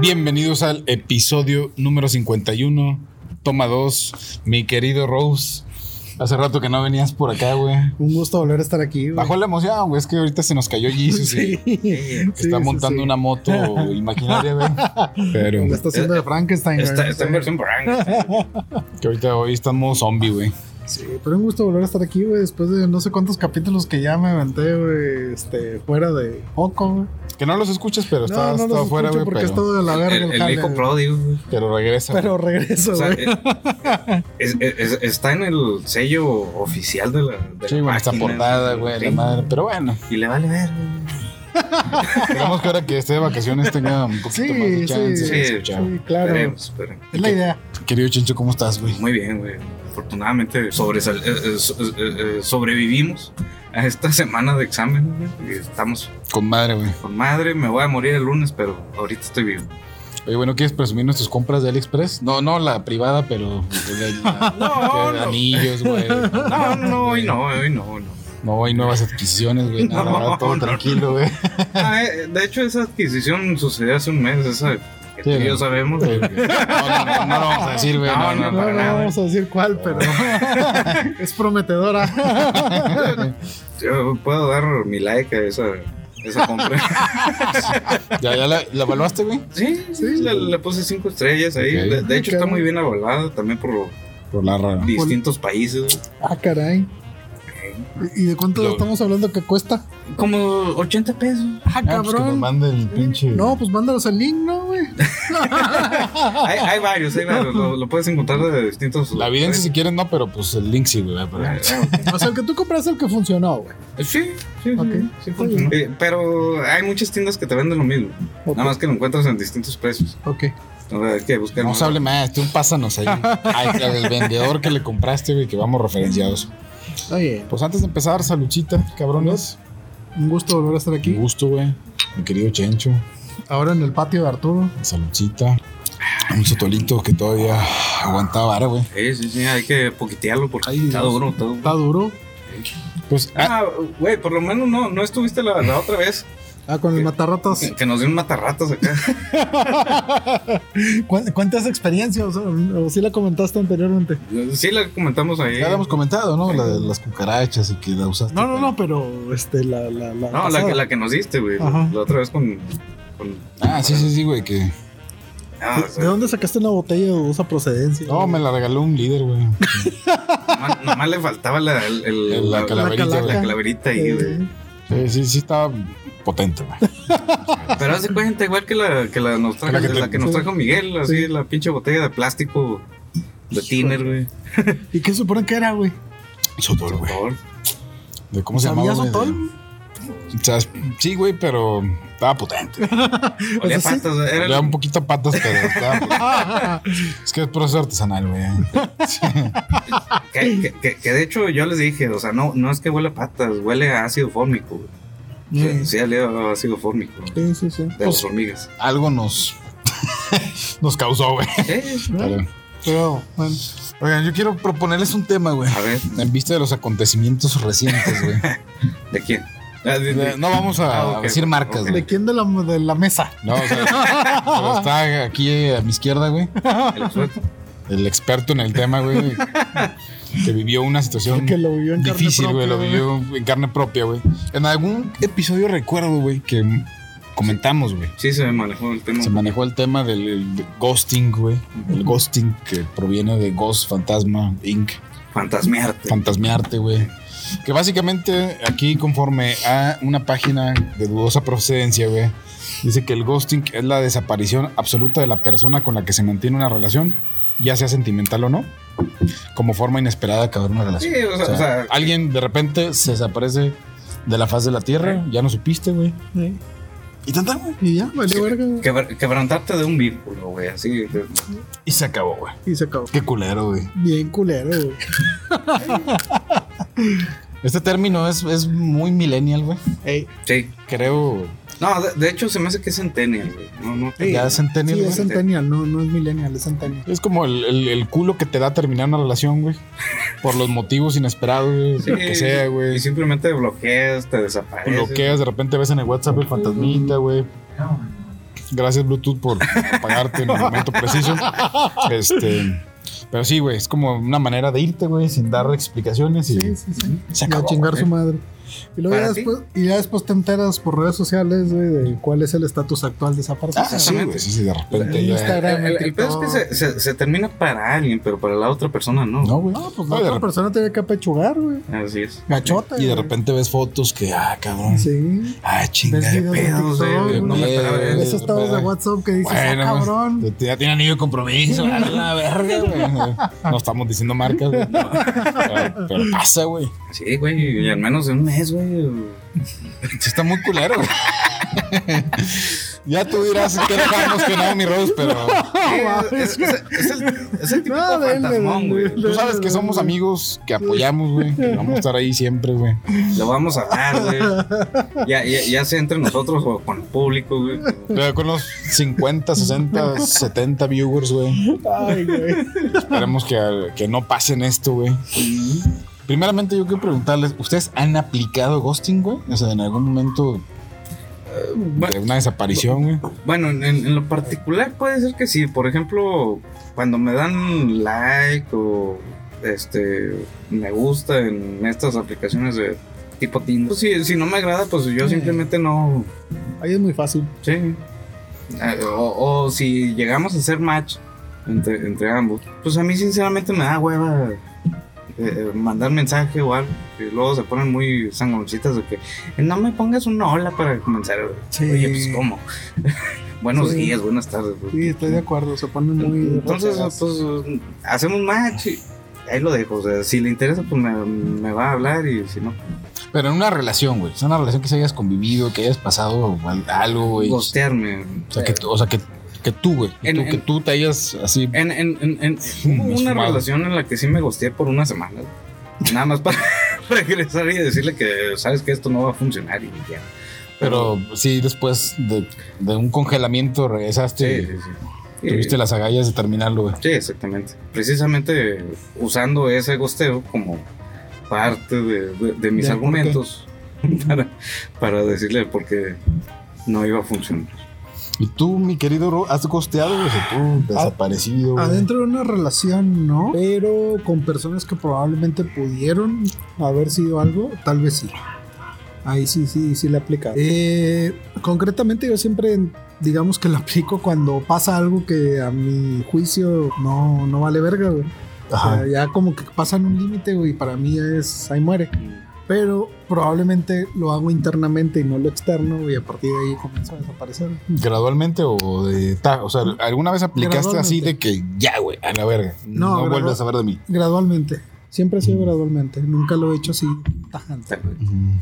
Bienvenidos al episodio número 51, toma 2, mi querido Rose. Hace rato que no venías por acá, güey. Un gusto volver a estar aquí, güey. Bajó la emoción, güey. Es que ahorita se nos cayó Jesus y está sí, montando sí. una moto imaginaria, güey. Pero La está haciendo de Frankenstein, güey. Está, está en versión Frank. que ahorita hoy estamos zombie, güey. Sí, pero un gusto volver a estar aquí, güey. Después de no sé cuántos capítulos que ya me aventé, güey. Este, fuera de foco, güey. Que no los escuches, pero está, No, no está afuera, güey. porque Pero, está de la verga El, el, el hijo güey. pródigo. pero regresa. Pero regreso, O sea, güey. es- es- está en el sello oficial de la. de sí, güey, esta página, portada, güey, la madre. Pero bueno, Y le vale ver, güey. esperamos que ahora que esté de vacaciones tenga un poquito Sí, más de sí, chance de sí, escuchar. Sí, claro. Esperemos, esperemos. Es la idea. Querido Chencho, ¿cómo estás, güey? Muy bien, güey. Afortunadamente sobresal- eh, eh, eh, eh, sobrevivimos a esta semana de examen, güey. Y estamos Con madre, güey. con madre. Me voy a morir el lunes, pero ahorita estoy vivo. Oye, bueno, ¿quieres presumir nuestras compras de AliExpress? No, no la privada, pero la- No, no. anillos, güey. No, no, hoy no, hoy no, no. No, hay nuevas adquisiciones, güey. Nada, No, todo no. tranquilo, güey. Ah, eh, de hecho, esa adquisición sucedió hace un mes, esa que tú y yo sabemos. No, no, no, no lo vamos a decir, güey. No, no, No, no. para nada. vamos a decir cuál, pero es prometedora. Yo puedo dar mi like a esa, esa compra. ¿Ya, ya la, la evaluaste, güey? sí, sí, le, le puse cinco estrellas ahí. De, de hecho, está muy bien avalada también por Por la rara. distintos países. ah, caray. ¿Y de cuánto Lo- estamos hablando que cuesta? Como 80 pesos. Ah, Ah, pues que cabrón. mande el pinche. No, pues mándanos el link, ¿no, güey? Hay, hay varios, hay varios. Lo, lo puedes encontrar de distintos. La evidencia, si quieres, no, pero pues el link sí, güey. Ah, pero- ah, O sea, el que tú compraste el que funcionó, güey. Sí, sí, sí, Ok. sí funciona. Eh, pero hay muchas tiendas que te venden lo mismo. Nada más que lo encuentras en distintos precios. Ok. O sea, hay que buscar No se hable más, tú pásanos ahí. Ay, al vendedor que le compraste, güey, que vamos referenciados. Está bien. Pues antes de empezar, saludcita, cabrones. Un gusto volver a estar aquí. Un gusto, güey. Mi querido Chencho. Ahora en el patio de Arturo. Saludcita. Un sotolito que todavía aguantaba vara, güey. Sí, sí, sí, hay que poquitearlo porque Ay, está duro todo. Está duro. Pues, ah, Ah, güey, por lo menos no, no estuviste la, la otra vez Ah, con el ¿Qué? matarratas. que, que nos dio un matarratas acá. Cu- ¿Cuántas experiencias? O, sea, o sí la comentaste anteriormente. Sí, la comentamos ahí. ya lo hemos comentado, ¿no? La de las cucarachas y que la usaste. No, no, no, pero este, la. la, la No, la que, la que nos diste, güey. La otra vez con. con Ah, sí, sí, sí, güey, que. Ah, ¿De dónde sacaste una botella de dudosa procedencia? No, me la regaló un líder, güey. nomás, nomás le faltaba la, el, el- La calaverita, la la calaverita ahí, güey. Sí, sí, sí, estaba potente, güey. Pero haz de cuenta, igual que la que la nos trajo, La que te- la que nos sí. trajo Miguel, así, Sí. la pinche botella de plástico de tiner, güey. ¿Y qué supone que era, güey? Sotol, güey. ¿De cómo se ¿Sabía llamaba? Sotol? O sea, sí, güey, pero estaba potente. Olía O sea, sí. patas, era Olía el- un poquito a patas, pero estaba. Es que es proceso artesanal, güey. que, que- que- que de hecho yo les dije, o sea, no, no es que huele a patas, huele a ácido fórmico, güey. Sí, Sí, huele a ácido fórmico sí, sí. sí. de Pues- las hormigas. Algo nos. nos causó, güey. Sí, Pero- Pero, bueno. Oigan, yo quiero proponerles un tema, güey. a ver, En vista de los acontecimientos recientes, güey. ¿de quién? Ah, de- de- No vamos a, Ah, decir marcas, ok. güey. ¿De quién de la, de la mesa? No, o sea, pero está aquí a mi izquierda, güey. el experto. El experto en el tema, güey. Que vivió una situación Que lo vivió en carne difícil, güey. Lo vivió en carne propia, güey. En algún episodio recuerdo, güey, que comentamos, güey. Sí, se manejó el tema. Se manejó el tema del el de ghosting, güey. El ghosting que proviene de Ghost Fantasma Inc. Fantasmearte. Fantasmearte, güey. Que básicamente aquí, conforme a una página de dudosa procedencia, güey, dice que el ghosting es la desaparición absoluta de la persona con la que se mantiene una relación, ya sea sentimental o no, como forma inesperada de acabar una relación. Sí, o sea, o sea, alguien de repente se desaparece de la faz de la tierra, ya no supiste, güey. Sí. Y tan, tan, güey. Y ya, verga. quebr- quebrantarte de un vínculo, güey, así. de- Y se acabó, güey. Y se acabó. Qué culero, güey. Bien culero, güey. Este término es, es muy millennial, güey. Ey, Sí. Creo. No, de, de hecho se me hace que es centennial, güey. No, no. Sí. Ya es centennial, sí, es centennial, no, no es millennial, es centennial. Es como el, el- el culo que te da terminar una relación, güey. Por los motivos inesperados, güey. Sí, lo que sea, Y güey. simplemente bloqueas, te desapareces. Bloqueas, de repente ves en el WhatsApp el fantasmita, güey. Gracias, Bluetooth, por apagarte en el momento preciso. Este. Pero sí, güey, es como una manera de irte, güey, sin dar explicaciones y Sí, sí, sí. se Y a acabó. chingar güey. su madre. Y luego ya después, y ya después te enteras por redes sociales, güey, de cuál es el estatus actual de esa persona. Ah, sí, güey, sí, sí, de repente En ya. Instagram. El, el- el pedo es que se, se- se termina para alguien, pero para la otra persona no. No, güey. No, pues la de otra persona tiene que apechugar, güey. Así es. Gachota. Y de repente ves fotos que, ah, cabrón. Sí. Ah, chinga Ves de eh, güey. No me esperaba Ves estados de WhatsApp que dices, Bueno, ah, cabrón. Ya tiene anillo de compromiso, a la verga, güey. No estamos diciendo marcas, güey. Pero, pero pasa, güey. Sí, güey, y al menos en un mes, güey. Sí, Está muy culero, güey. Ya tú dirás que dejamos que no, mi Rose, pero Es, es- es el, es el típico No, fantasmón, güey. tú sabes que somos amigos, que apoyamos, güey, que vamos a estar ahí siempre, güey. Lo vamos a dar, güey. Ya, ya, ya sea entre nosotros o con el público, güey. Pero Con los 50, 60, 70 viewers, güey. Ay, güey. Esperemos que, que no pasen esto, güey. Primeramente, yo quiero preguntarles: ¿Ustedes han aplicado ghosting, güey? O sea, en algún momento de Bueno, una desaparición, güey. bueno, en, en lo particular puede ser que sí. Por ejemplo, cuando me dan like o este me gusta en estas aplicaciones de tipo Tinder. Pues, si, si no me agrada, pues yo simplemente no. Ahí es muy fácil. Sí. Eh, O, o si llegamos a hacer match entre, entre ambos, pues a mí sinceramente me da hueva eh, mandar mensaje o algo. Y luego se ponen muy sangoncitas de que "Eh, no me pongas una hola para comenzar. Sí. Oye, pues ¿cómo? Buenos Sí. días, buenas tardes. Sí, estoy de acuerdo. Se ponen muy. Entonces, pues hacemos match y ahí lo dejo. O sea, si le interesa, pues me, me va a hablar y si no, Pero en una relación, güey. Es una relación que se hayas convivido, que hayas pasado al- algo, güey. O gostearme. sea, que, o sea, que, que tú, güey. Que, tú- en- que tú te hayas así. En, en, en, en- hubo una relación en la que sí me gosteé por una semana. Nada más para regresar y decirle que sabes que esto no va a funcionar y ya. Pero sí, después de, de un congelamiento regresaste. sí, sí. Sí, Tuviste las agallas de terminarlo, güey. sí, exactamente. Precisamente usando ese gosteo como parte de, de- de mis argumentos para, para decirle por qué no iba a funcionar. Y tú, mi querido has gosteado, güey. O sea, tú, desaparecido. Adentro de una relación, no. Pero con personas que probablemente pudieron haber sido algo, tal vez sí. Ahí sí, sí, sí le aplica. Eh, concretamente yo siempre, digamos que lo aplico cuando pasa algo que a mi juicio no, no vale verga, güey. O sea, ya como que pasan un límite, güey, para mí es, ahí muere. Pero probablemente lo hago internamente y no lo externo, y a partir de ahí comienzo a desaparecer. ¿Gradualmente o de ta- O sea, ¿alguna vez aplicaste así de que ya, güey, a la verga? No, No, vuelves a saber de mí. Gradualmente. Siempre ha sido gradualmente. Nunca lo he hecho así tajante.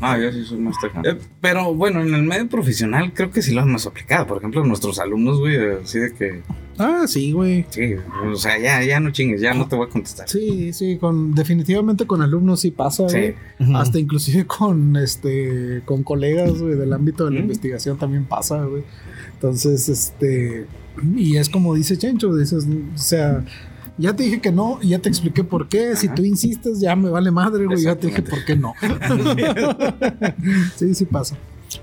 Ah, yo sí soy más tajante. Eh, pero bueno, en el medio profesional creo que sí lo hemos aplicado. Por ejemplo, nuestros alumnos, güey, así de que, Ah, sí, güey. sí, o sea, ya, ya no chingues, ya no te voy a contestar. Sí, sí, con definitivamente con alumnos sí pasa, Sí. güey. Hasta inclusive con este con colegas, güey, del ámbito de la Mm. investigación también pasa, güey. Entonces, este y es como dice Chencho, dices, o sea, ya te dije que no, y ya te expliqué por qué. Si tú insistes, ya me vale madre, güey. Ya te dije por qué no. sí, sí pasa.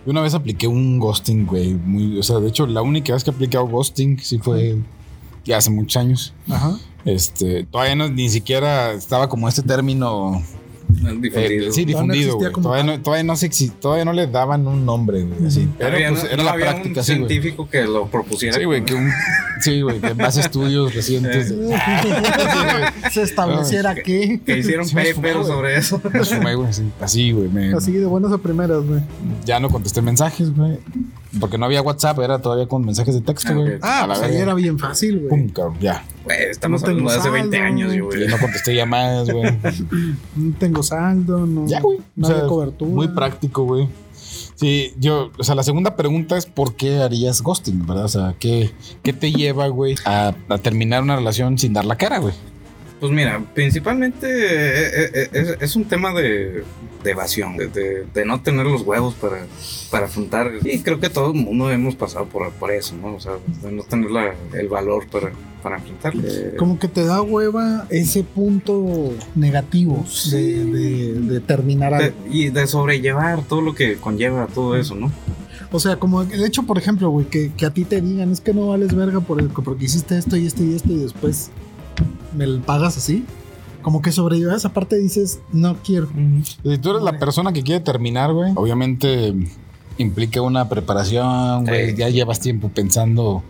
Yo una vez apliqué un ghosting, güey. Muy, o sea, de hecho, la única vez que he aplicado ghosting sí fue ya hace muchos años. Ajá. Este, todavía no, ni siquiera estaba como este término eh, Difundido. sí, no difundido, güey. como Todavía, no, todavía, no se todavía no le daban un nombre, güey. Así. Pero Todavía pues, no- era no la había práctica, un sí, güey. científico que lo propusiera. Sí, güey, que un, sí, güey, que en base a estudios recientes. de- Se estableciera que Que hicieron Sí me paper fumó, güey. sobre eso. me sumé, güey, así, así, güey. me- así de buenas a primeras, güey. ya no contesté mensajes, güey. Porque no había WhatsApp, era todavía con mensajes de texto, Ah, güey. Ah, pues ahí era bien fácil, güey. Pum, cabrón, ya. Güey, estamos No hablando de hace 20 saldo. años, yo, Y güey. no contesté llamadas, güey. No tengo saldo, no. Ya, güey. No O sea, había cobertura. Muy práctico, güey. Sí, yo, o sea, la segunda pregunta es ¿por qué harías ghosting, verdad? O sea, ¿qué, qué te lleva, güey, a, a terminar una relación sin dar la cara, güey? Pues mira, principalmente eh, eh, es, es un tema de, de evasión, de, de- de no tener los huevos para, para afrontar. Y creo que todo el mundo hemos pasado por, por eso, ¿no? O sea, de no tener la- el valor para, para enfrentarlo. Eh, Como que te da hueva ese punto negativo de, de- de terminar algo. y de sobrellevar todo lo que conlleva todo eso, ¿no? O sea, como el hecho, por ejemplo, güey, que, que a ti te digan, es que no vales verga por el, porque hiciste esto y esto y esto y después me lo pagas así. Como que sobrellevar esa parte dices, no quiero. Si tú eres la persona que quiere terminar, güey, obviamente implica una preparación, güey. Sí. Ya llevas tiempo pensando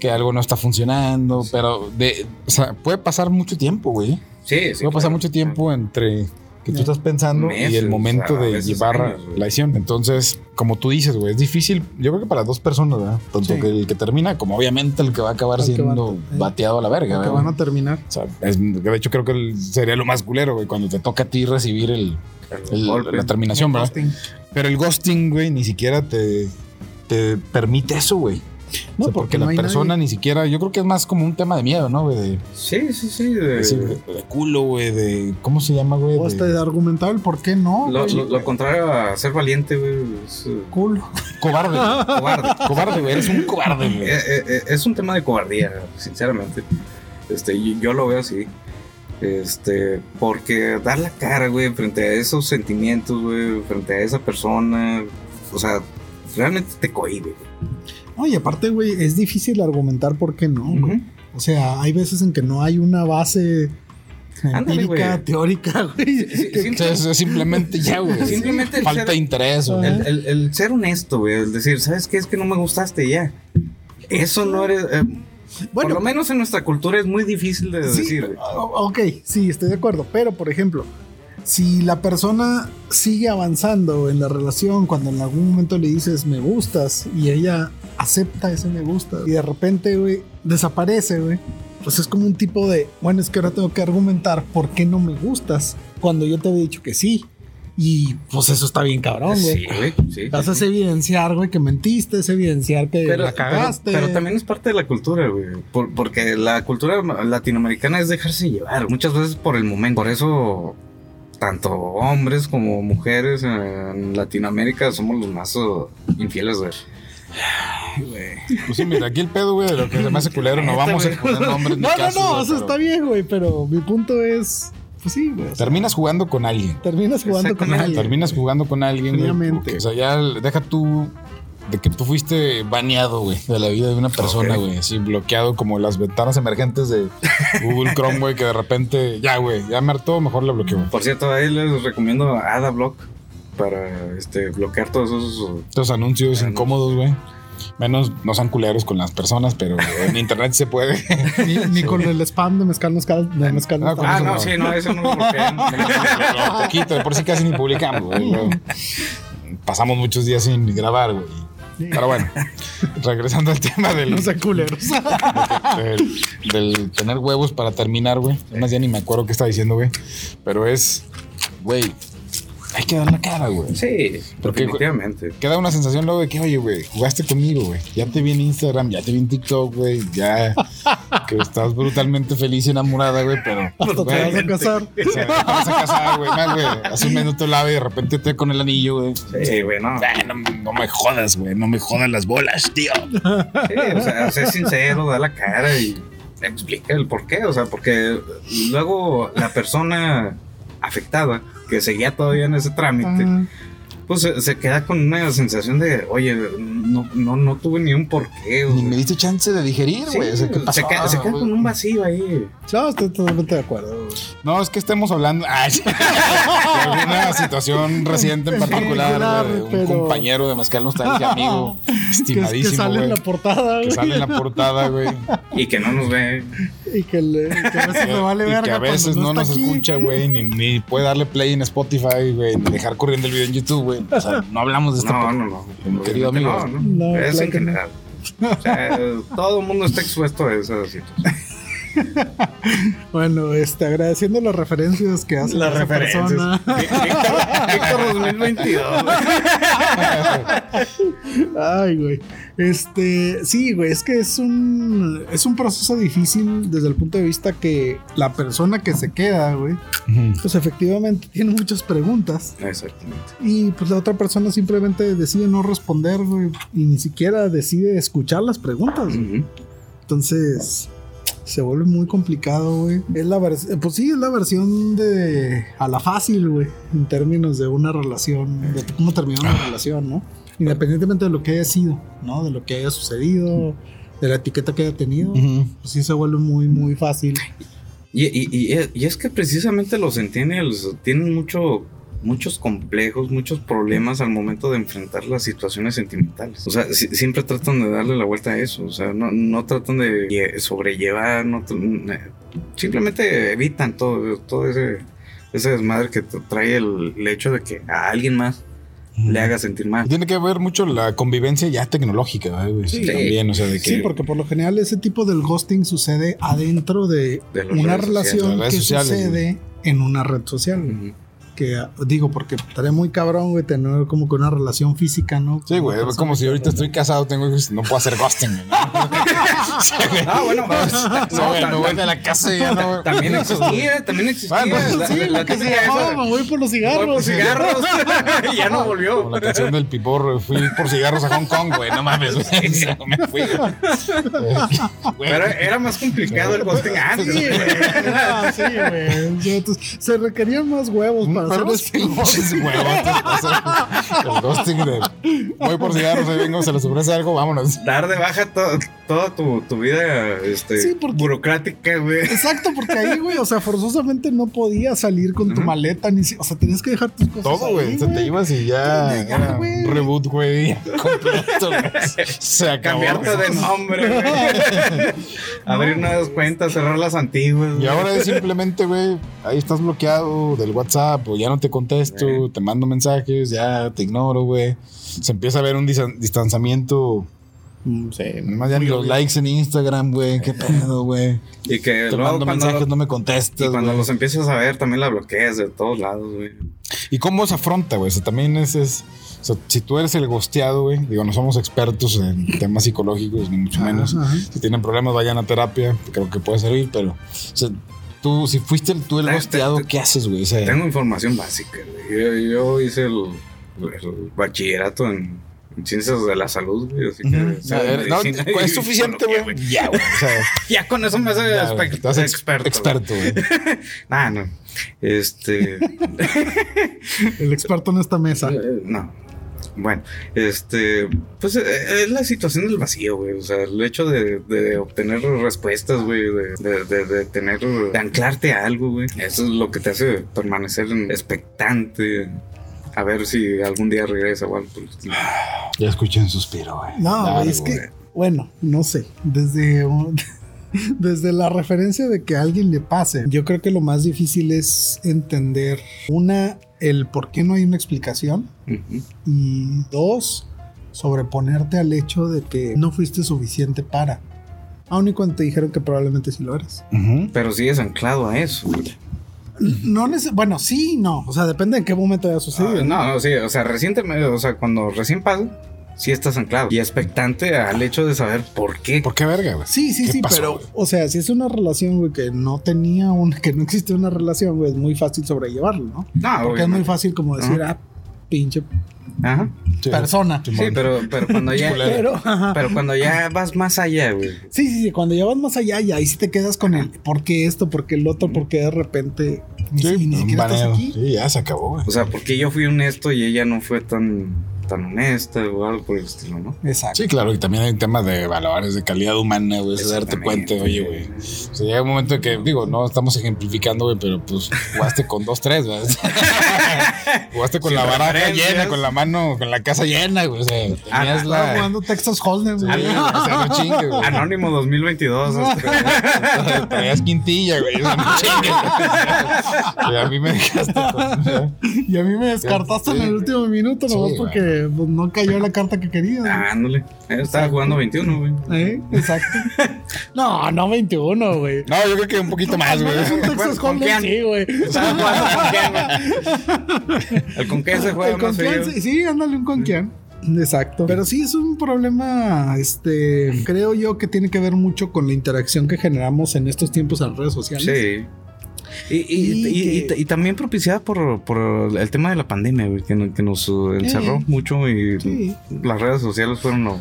que algo no está funcionando, pero de, o sea, puede pasar mucho tiempo, güey. Sí, sí. puede pasar mucho tiempo entre que tú estás pensando y el momento a de llevar años, la acción. Entonces, como tú dices, güey, es difícil. Yo creo que para dos personas, ¿verdad? Tanto Sí. que el que termina como obviamente el que va a acabar El que va- siendo bateado a la verga, Que ¿verdad? van a terminar. O sea, es- de hecho creo que el- sería lo más culero, güey, cuando te toca a ti recibir el, El el- la terminación, ¿verdad? Ghosting. Pero el ghosting, güey, ni siquiera te, te permite eso, güey. No, O sea, porque, porque la no persona nadie. ni siquiera, yo creo que es más como un tema de miedo, ¿no, güey? De, Sí, sí, sí. de- decir, de, de culo, güey, de, ¿cómo se llama, güey? O De- hasta de argumentar el por qué no. lo, güey. lo- lo contrario a ser valiente, güey. Es eh, Culo. cobarde. güey. cobarde. cobarde, güey, eres un cobarde, güey. eh, eh, es un tema de cobardía, sinceramente. Este, yo lo veo así. Este, porque dar la cara, güey, frente a esos sentimientos, güey, frente a esa persona, o sea, realmente te cohibe, güey. No, y aparte, güey, es difícil argumentar por qué no. güey. Ujú. O sea, hay veces en que no hay una base Ándale, güey. teórica, güey. Es simplemente ya, güey. Simplemente el Falta ser- interés, güey. El, el- el ser honesto, güey, el decir, ¿sabes qué? Es que no me gustaste ya. Eso no eres. eh, por lo menos en nuestra cultura es muy difícil de Sí, decir, ok, sí, estoy de acuerdo. Pero, por ejemplo, si la persona sigue avanzando en la relación cuando en algún momento le dices me gustas y ella acepta ese me gusta y de repente, güey, desaparece, güey. Pues es como un tipo de, bueno, es que ahora tengo que argumentar por qué no me gustas cuando yo te había dicho que sí. Y pues eso está bien cabrón, güey. Sí, güey, sí. Vas a sí. evidenciar, güey, que mentiste, es evidenciar que Pero, la cagaste. pero- pero también es parte de la cultura, güey. Por- porque la cultura latinoamericana es dejarse llevar, muchas veces por el momento. Por eso, tanto hombres como mujeres en Latinoamérica somos los más uh, infieles, güey. Pues sí, mira, aquí el pedo, güey, de lo que se me hace culero, no vamos a exponer nombres ni No, no, casos, no, eso pero está bien, güey, pero mi punto es, pues sí, güey. o sea, Terminas jugando con alguien. terminas jugando con alguien. Terminas jugando con alguien, porque, O sea, ya deja tú de que tú fuiste baneado, güey, de la vida de una persona, güey, así bloqueado como las ventanas emergentes de Google Chrome, güey, que de repente, ya, güey, ya me hartó, mejor le bloqueo. Por cierto, ahí les recomiendo Adablock para este, bloquear todos esos. Estos anuncios Anuncios. incómodos, güey. Menos no sean culeros con las personas, pero en internet se puede. Ni, ni con el spam de mezcal, mezcal, de mezcal. Ah, Ah, no, no. sí, no, eso no lo bloquean. Lo poquito, de por sí casi ni publicamos, güey. Pasamos muchos días sin grabar, güey. Pero bueno, regresando al tema del, No sean culeros. del, del tener huevos para terminar, güey. Además, ya ni me acuerdo qué estaba diciendo, güey. Pero es, güey, hay que dar la cara, güey. Sí, Porque- definitivamente. Queda una sensación luego de que, oye, güey, jugaste conmigo, güey. Ya te vi en Instagram, ya te vi en TikTok, güey. Ya que estás brutalmente feliz y enamorada, güey, pero. Hasta te güey, vas a casar. o sea, te vas a casar, güey. Más, güey. Hace un minuto lave y de repente te con el anillo, güey. Sí, güey, no. Ay, no, no me jodas, güey. No me jodan las bolas, tío. Sí, o sea, sé sincero, da la cara y explica el por qué. O sea, porque luego la persona afectada que seguía todavía en ese trámite, pues se, se queda con una sensación de, oye, no, no, no tuve ni un porqué. Ni me diste chance de digerir, sí, güey. o sea, ¿qué pasó? se, queda, se queda con un vacío ahí. No, estoy totalmente de acuerdo. güey. No, es que estemos hablando ay, de alguna situación reciente en particular, particular, güey, de un pero- compañero de Mezcal Nostalgia, amigo, Que, es- que estimadísimo, sale en la portada, que güey. sale en la portada, güey, Y que no nos ve. Y que, le, que a veces me vale y verga. que a veces no, nos aquí. escucha, güey, ni, ni puede darle play en Spotify, güey, ni dejar corriendo el video en YouTube, güey. O sea, no hablamos de esto. No, no, no. Mi querido amigo. No, no. No, es en no. general. O sea, todo el mundo está expuesto a esas situaciones. Bueno, este, agradeciendo las referencias que hace Las referencias. persona. Víctor 2022. Ay, güey. Este, sí, güey, es que es un es un proceso difícil desde el punto de vista que la persona que se queda, güey, pues efectivamente tiene muchas preguntas Exactamente. y pues la otra persona simplemente decide no responder, güey, y ni siquiera decide escuchar las preguntas. Entonces, se vuelve muy complicado, güey. Es la vers- pues sí, es la versión de a la fácil, güey, en términos de una relación, de cómo terminar una relación, ¿no? Independientemente de lo que haya sido, ¿no? De lo que haya sucedido, de la etiqueta que haya tenido, pues sí se vuelve muy, muy fácil. Y, y- y- y es que precisamente los centennials tienen mucho, muchos complejos, muchos problemas al momento de enfrentar las situaciones sentimentales. O sea, si- siempre tratan de darle la vuelta a eso. O sea, no, no tratan de lle- sobrellevar, no eh, simplemente evitan todo, todo ese, ese desmadre que trae el, el hecho de que a alguien más le haga sentir mal. Tiene que ver mucho la convivencia ya tecnológica, ¿verdad, güey? Sí. También, o sea, de que. Sí, porque por lo general ese tipo del ghosting sucede adentro de, una relación sociales. Que sociales, sucede en una red social. Que ah, digo, porque estaría muy cabrón, güey, tener como que una relación física, ¿no? Sí, güey, es como si ahorita estoy casado, tengo hijos, no puedo hacer ghosting, güey. Ah, bueno, No, no, voy de la casa y ya no. También existía, también existía. Ah, pues, la- Sí, la- que se llamaba, voy por los Voy cigarros. por cigarros. y ya no Como volvió. la canción del piporro, fui por cigarros a Hong Kong, güey, no mames, güey. No me fui. Pero era más complicado el ghosting antes. Sí, güey. Ah, sí, güey. Entonces, se requerían más huevos para Pero hacer es El ghosting de voy por cigarros, ahí vengo, se les ofrece algo, vámonos. Dar de baja to- toda tu, tu vida este, Sí, porque- burocrática, güey. Exacto, porque ahí, güey, o sea, forzosamente no podías salir con tu maleta, ni si- o sea, tenías que dejar tus cosas. Todo, güey. Se te ibas y ya. Era güey. reboot, güey. Completo. Se acabó. Cambiarte de nombre, güey. Abrir nuevas cuentas, cerrar las antiguas. Y güey. ahora es simplemente, güey, ahí estás bloqueado del WhatsApp, o ya no te contesto, Sí. te mando mensajes, ya te ignoro, güey. Se empieza a ver un distanciamiento. Mm, Sí, Más ya ni los likes en Instagram, güey. ¿Qué pedo, güey? Y que Te luego mando cuando, mensajes, no me y contestas. cuando güey. los empiezas a ver, también la bloqueas de todos lados, güey. ¿Y cómo se afronta, güey? O sea, también es, es- o sea, si tú eres el gosteado, güey, digo, no somos expertos en temas psicológicos, ni mucho menos. Ajá. Si tienen problemas, vayan a terapia, creo que puede servir, pero, o sea, tú, si fuiste tú el Te- gosteado, te- ¿qué haces, güey? O sea, Tengo información básica, güey. Yo, yo hice el, el bachillerato en ciencias de la salud, güey. Así que. No, es suficiente, güey. Ya, güey. O sea, Ya con eso me hace ya, experto. Experto, güey. Ah, no. Este. El experto en esta mesa. Eh, No. Bueno, este, pues eh, es la situación del vacío, güey. O sea, el hecho de, de obtener respuestas, güey, de, de, de- de tener, de anclarte a algo, güey. Eso es lo que te hace permanecer expectante. A ver si algún día regresa o algo. estilo. Ya escuché un suspiro, güey. No, es que, bueno, no sé. Desde, desde la referencia de que a alguien le pase, yo creo que lo más difícil es entender, una, el por qué no hay una explicación. Y dos, sobreponerte al hecho de que no fuiste suficiente para. Aun y cuando te dijeron que probablemente sí lo eres. Ujú. Pero sigues anclado a eso. güey. No neces- bueno, sí, no. O sea, depende de qué momento haya sucedido. Ah, no, no, sí, o sea, recientemente, o sea, cuando recién pasa, sí estás anclado. Y expectante al hecho de saber por qué. ¿Por qué verga, güey? Sí, sí, ¿Qué sí, pasó, pero, o sea, si es una relación, güey, que no tenía una, que no existe una relación, güey, es muy fácil sobrellevarlo, ¿no? No, Porque es muy fácil como decir, ah, pinche Ajá. Sí. persona. Sí, pero, pero cuando ya. Pero. Pero cuando ya vas más allá, güey. Sí, sí, sí, cuando ya vas más allá, ya ahí sí te quedas con el por qué esto, por qué el otro, por qué de repente Sí, ni siquiera estás aquí. Sí, ya se acabó, güey. O sea, porque yo fui honesto y ella no fue tan, tan honesta o algo por el estilo, ¿no? Exacto. Sí, claro, y también hay un tema de valores, de calidad humana, güey, es darte cuenta, oye, güey. O sea, llega un momento en que, digo, no estamos ejemplificando, güey, pero pues jugaste con dos, tres, güey. jugaste con la baraja llena, con la mano, con la casa llena, güey. O sea, tenías Ah, Estaba la. jugando Texas Hold'em, Sí, güey. güey, o sea, no chingues, güey. Anónimo 2022. este, Traías quintilla, güey. O sea, no chingues. güey. Y a mí me dejaste con. Y a mí me descartaste en el último minuto, Sí, nomás güey. Porque pues, no cayó la carta que quería. güey. Ándale. Eh, Estaba jugando 21, güey. ¿Eh? Exacto. No, no 21, güey. No, yo creo que un poquito más, güey. Un Texas ¿Con Hold'em quién? sí, güey. Estaba jugando con quién, güey. El con qué se juega El más Conquian, frío. sí, ándale un Conquian. Exacto. Pero sí es un problema, este, creo yo que tiene que ver mucho con la interacción que generamos en estos tiempos en redes sociales. Sí. Y, y, Y y- que- y- y también propiciada por, por el tema de la pandemia, güey, que, que nos uh, encerró mucho y Sí. las redes sociales fueron lo,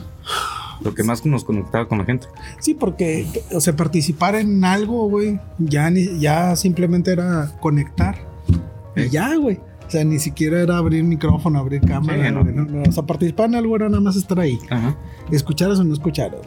lo que más nos conectaba con la gente. Sí, porque, o sea, participar en algo, güey, ya, ni- ya simplemente era conectar. Y ya, güey. O sea, ni siquiera era abrir micrófono, abrir cámara. Sí, no. no, no. O sea, participar en algo era nada más estar ahí. Ajá. Escucharas o no escucharas.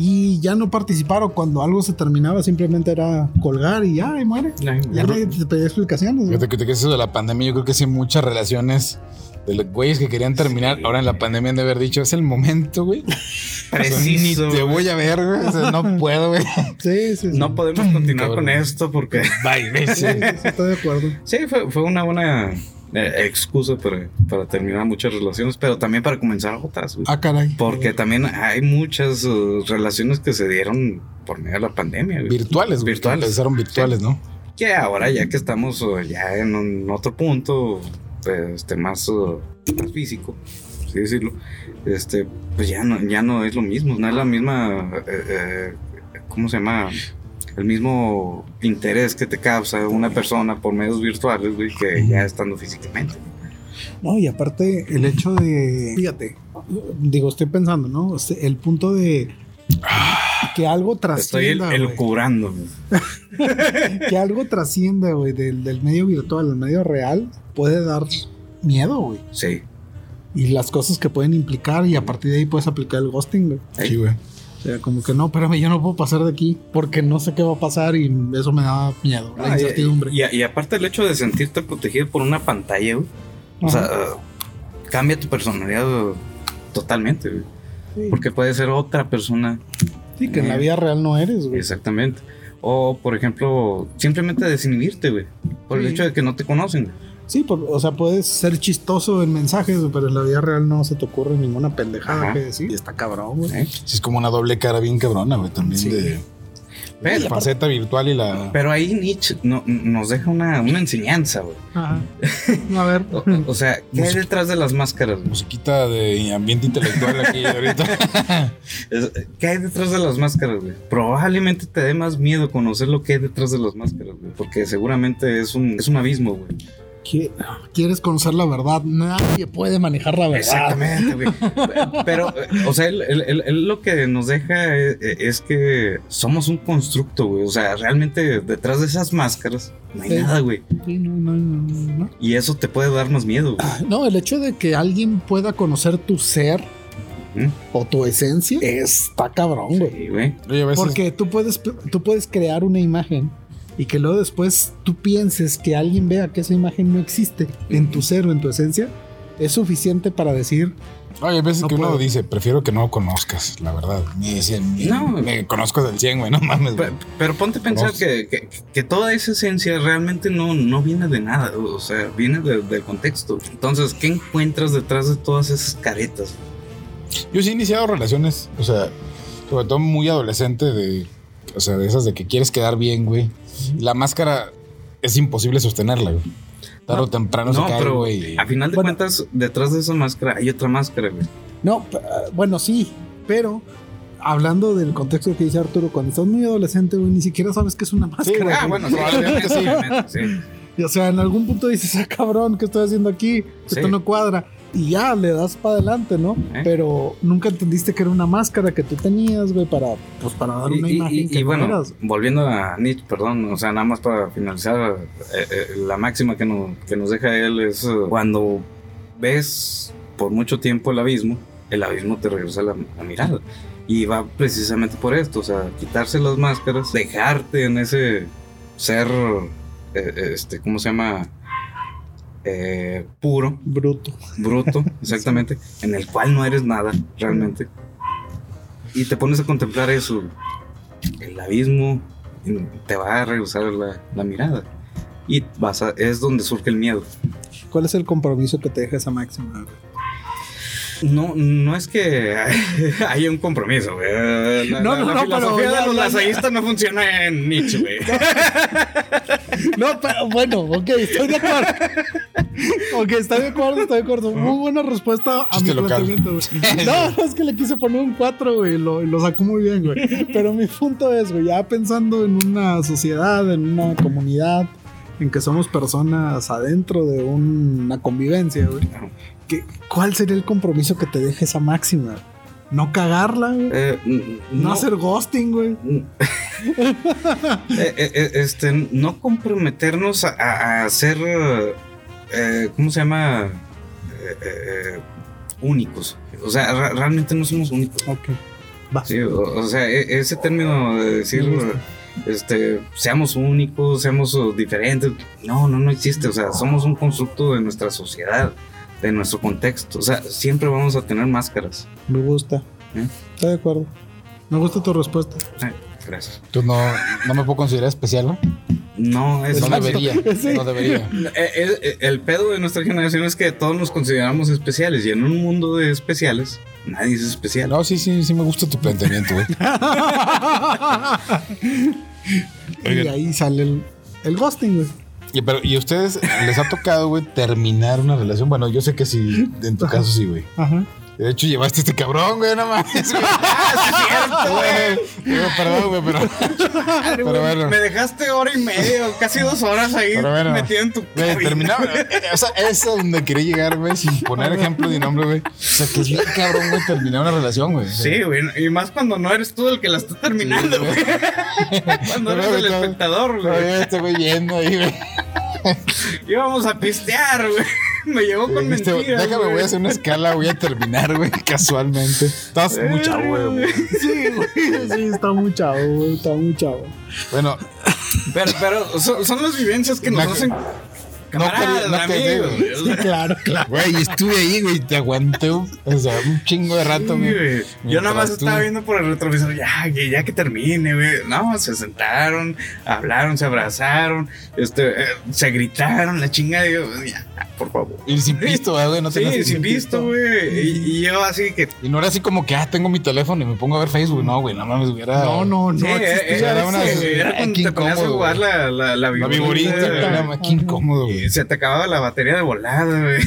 Y ya no participar o cuando algo se terminaba simplemente era colgar y ya, y muere. Ya nadie te pedía explicaciones. güey. Fíjate que eso de la pandemia, yo creo que sí muchas relaciones de los güeyes que querían terminar ahora en la pandemia han de haber dicho, es el momento, güey. Preciso. Te voy a ver, güey. O sea, no puedo, güey. Sí, sí, sí. No podemos continuar Cabrón. con esto porque Bye, güey. Sí, sí, sí, estoy de acuerdo. sí, fue, fue una buena eh, excusa para, para terminar muchas relaciones, pero también para comenzar otras. Ah, caray. Porque también hay muchas uh, relaciones que se dieron por medio de la pandemia. Virtuales. Virtuales. Empezaron virtuales, ¿no? Que ahora ya que estamos uh, ya en un otro punto, pues, este, más, uh, más físico, por así decirlo, este, pues ya no, ya no es lo mismo, no es la misma, eh, eh, ¿cómo se llama? El mismo interés que te causa una persona por medios virtuales, güey, que ya estando físicamente. No, y aparte el hecho de, fíjate, digo, estoy pensando, ¿no? El punto de que algo Estoy trascienda, elucubrando. güey. que algo trascienda, güey, del, del medio virtual al medio real puede dar miedo, güey. Sí. Y las cosas que pueden implicar y a partir de ahí puedes aplicar el ghosting, güey. Sí, güey. O sea, como que no, espérame, yo no puedo pasar de aquí porque no sé qué va a pasar y eso me da miedo, la Ah, incertidumbre. Y, y aparte el hecho de sentirte protegido por una pantalla, güey, o sea, uh, cambia tu personalidad totalmente, güey. Sí. Porque puede ser otra persona. Sí, que en la vida real no eres, güey. Exactamente. O, por ejemplo, simplemente desinhibirte, güey. Por el hecho de que no te conocen. Sí, por- o sea, puedes ser chistoso en mensajes, pero en la vida real no se te ocurre ninguna pendejada Ajá. que decir. Y está cabrón, güey. ¿eh? Sí, es como una doble cara bien cabrona, güey. También Sí. de Pero, la faceta virtual y la. pero ahí Nietzsche no- nos deja una, una enseñanza, güey. Ajá. A ver. O, o sea, ¿qué hay detrás de las máscaras? Musiquita de ambiente intelectual aquí ahorita. ¿Qué hay detrás de las máscaras, güey? Probablemente te dé más miedo conocer lo que hay detrás de las máscaras, güey. Porque seguramente es un, es un abismo, güey. ¿Qué- ¿Quieres conocer la verdad? Nadie puede manejar la verdad. Exactamente, güey. Pero, eh, o sea, él, él- él- él lo que nos deja es, es que somos un constructo, güey. O sea, realmente detrás de esas máscaras no hay Sí. nada, güey. Sí, no, no, no, no. Y eso te puede dar más miedo, güey. No, el hecho de que alguien pueda conocer tu ser o tu esencia está cabrón, güey. Sí, güey. Porque tú puedes, tú puedes crear una imagen y que luego después tú pienses que alguien vea que esa imagen no existe en tu ser o en tu esencia, es suficiente para decir, Oye, hay veces No que uno dice, prefiero que no lo conozcas, la verdad. Cien, ni- No. Me conozco del 100, güey, no mames, Pero ponte a pensar que, que- que toda esa esencia realmente no, no viene de nada, o sea, viene de- del contexto. Entonces, ¿qué encuentras detrás de todas esas caretas? Yo sí he iniciado relaciones, o sea, sobre todo muy adolescente, de, o sea, de esas de que quieres quedar bien, güey. La máscara es imposible sostenerla, güey. Tarde o No, temprano se cae, pero güey. a final de Bueno. cuentas, detrás de esa máscara hay otra máscara, güey. no, ah, bueno, sí, pero hablando del contexto que dice Arturo, cuando estás muy adolescente, güey, ni siquiera sabes que es una máscara. güey. Ah, bueno, sí, obviamente, sí, sí. Y, O sea, en algún punto dices, ah, cabrón, ¿qué estoy haciendo aquí? Esto Sí. no cuadra. Y ya le das para adelante, ¿no? ¿Eh? Pero nunca entendiste que era una máscara que tú tenías, güey, para, pues, para dar una Y, imagen y- que y no bueno, eras. volviendo a Nietzsche, perdón, o sea, nada más para finalizar, eh, eh, la máxima que, no- que nos deja él es cuando ves por mucho tiempo el abismo, el abismo te regresa la, la mirada. Y va precisamente por esto, o sea, quitarse las máscaras, dejarte en ese ser, este, ¿cómo se llama? Eh, puro, Bruto. bruto, exactamente, en el cual no eres nada realmente. Y te pones a contemplar eso, el abismo te va a regresar la, la mirada. Y vas a, es donde surge el miedo. ¿Cuál es el compromiso que te deja esa máxima? No, no es que haya un compromiso, güey. La, No, la- no, la no, filosofía pero de los lasallistas no funciona en Nietzsche, güey. No, pero bueno, ok, estoy de acuerdo. ok, estoy de acuerdo, estoy de acuerdo. Muy buena respuesta a Chiste mi local. planteamiento, güey. No, es que le quise poner un 4, güey, y lo, y lo sacó muy bien, güey. Pero mi punto es, güey, ya pensando en una sociedad, en una comunidad, en que somos personas adentro de una convivencia, güey. Claro. ¿qué- ¿Cuál sería el compromiso que te deje esa máxima? No cagarla, güey. Eh, No, hacer ghosting, güey. Eh, eh, este, no comprometernos a, a- a hacer eh, ¿cómo se llama? Eh, únicos. O sea, realmente no somos únicos. Ok. Va. Sí, o, o sea, e- ese término de decir, este, seamos únicos, seamos diferentes, no, no, no existe. O sea, somos un constructo de nuestra sociedad, de nuestro contexto. O sea, siempre vamos a tener máscaras. Me gusta. ¿Eh? Estoy de acuerdo. Me gusta tu respuesta. Gracias. Tú no, no me puedo considerar especial, ¿no? No, es No debería. Sí. No debería. Eh, eh, El pedo de nuestra generación es que todos nos consideramos especiales y en un mundo de especiales nadie es especial. No, sí, sí, sí me gusta tu planteamiento, güey. y ahí sale el, el ghosting, güey. Y, pero, ¿y ustedes les ha tocado, güey, terminar una relación? Bueno, yo sé que sí, en tu caso sí, güey. Ajá. De hecho, llevaste a este cabrón, güey, no mames. güey. Güey, digo, Perdón, güey, pero. Pero bueno. Me dejaste hora y media, casi dos horas ahí bueno. metido en tu Güey, cabina. terminaba. O sea, es a donde quería llegar, güey, sin poner ejemplo de nombre, güey. O sea, que es bien cabrón, güey, terminar una relación, güey. Sí, güey, y más cuando no eres tú el que la está terminando, Sí, güey. cuando Pero, eres el espectador, güey. Este güey yendo ahí, güey. Íbamos a pistear, güey. Me llevó con mentiras. Déjame, voy a hacer una escala, voy a terminar, güey, casualmente. Estás muy chavo, güey. Sí, güey. Sí, está muy chavo, güey. Está muy chavo. Bueno, Pero, pero son, son las vivencias que nos No, hacen camaradas, no te digo. amigos. güey. O sea, Sí, claro, claro. güey, estuve ahí, güey, te aguanté, un- o sea, un chingo de rato, Sí, güey. Yo nada más tú- estaba viendo por el retrovisor, ya, que ya que termine, güey. No, se sentaron, hablaron, se abrazaron, este, eh, se gritaron, la chingada, y yo, ya, por favor. Y sin pisto, güey, no Sí, sin visto, güey. Y, y yo así que. Y no era así como que, ah, tengo mi teléfono y me pongo a ver Facebook. No, güey, no mames, hubiera. No, no, no Sí, existía era, una- sí, era cuando Qué te ponías a incómodo, jugar güey. la, la, la La viborita, güey, güey. era más que incómodo, güey. Y se te acababa la batería de volada, güey.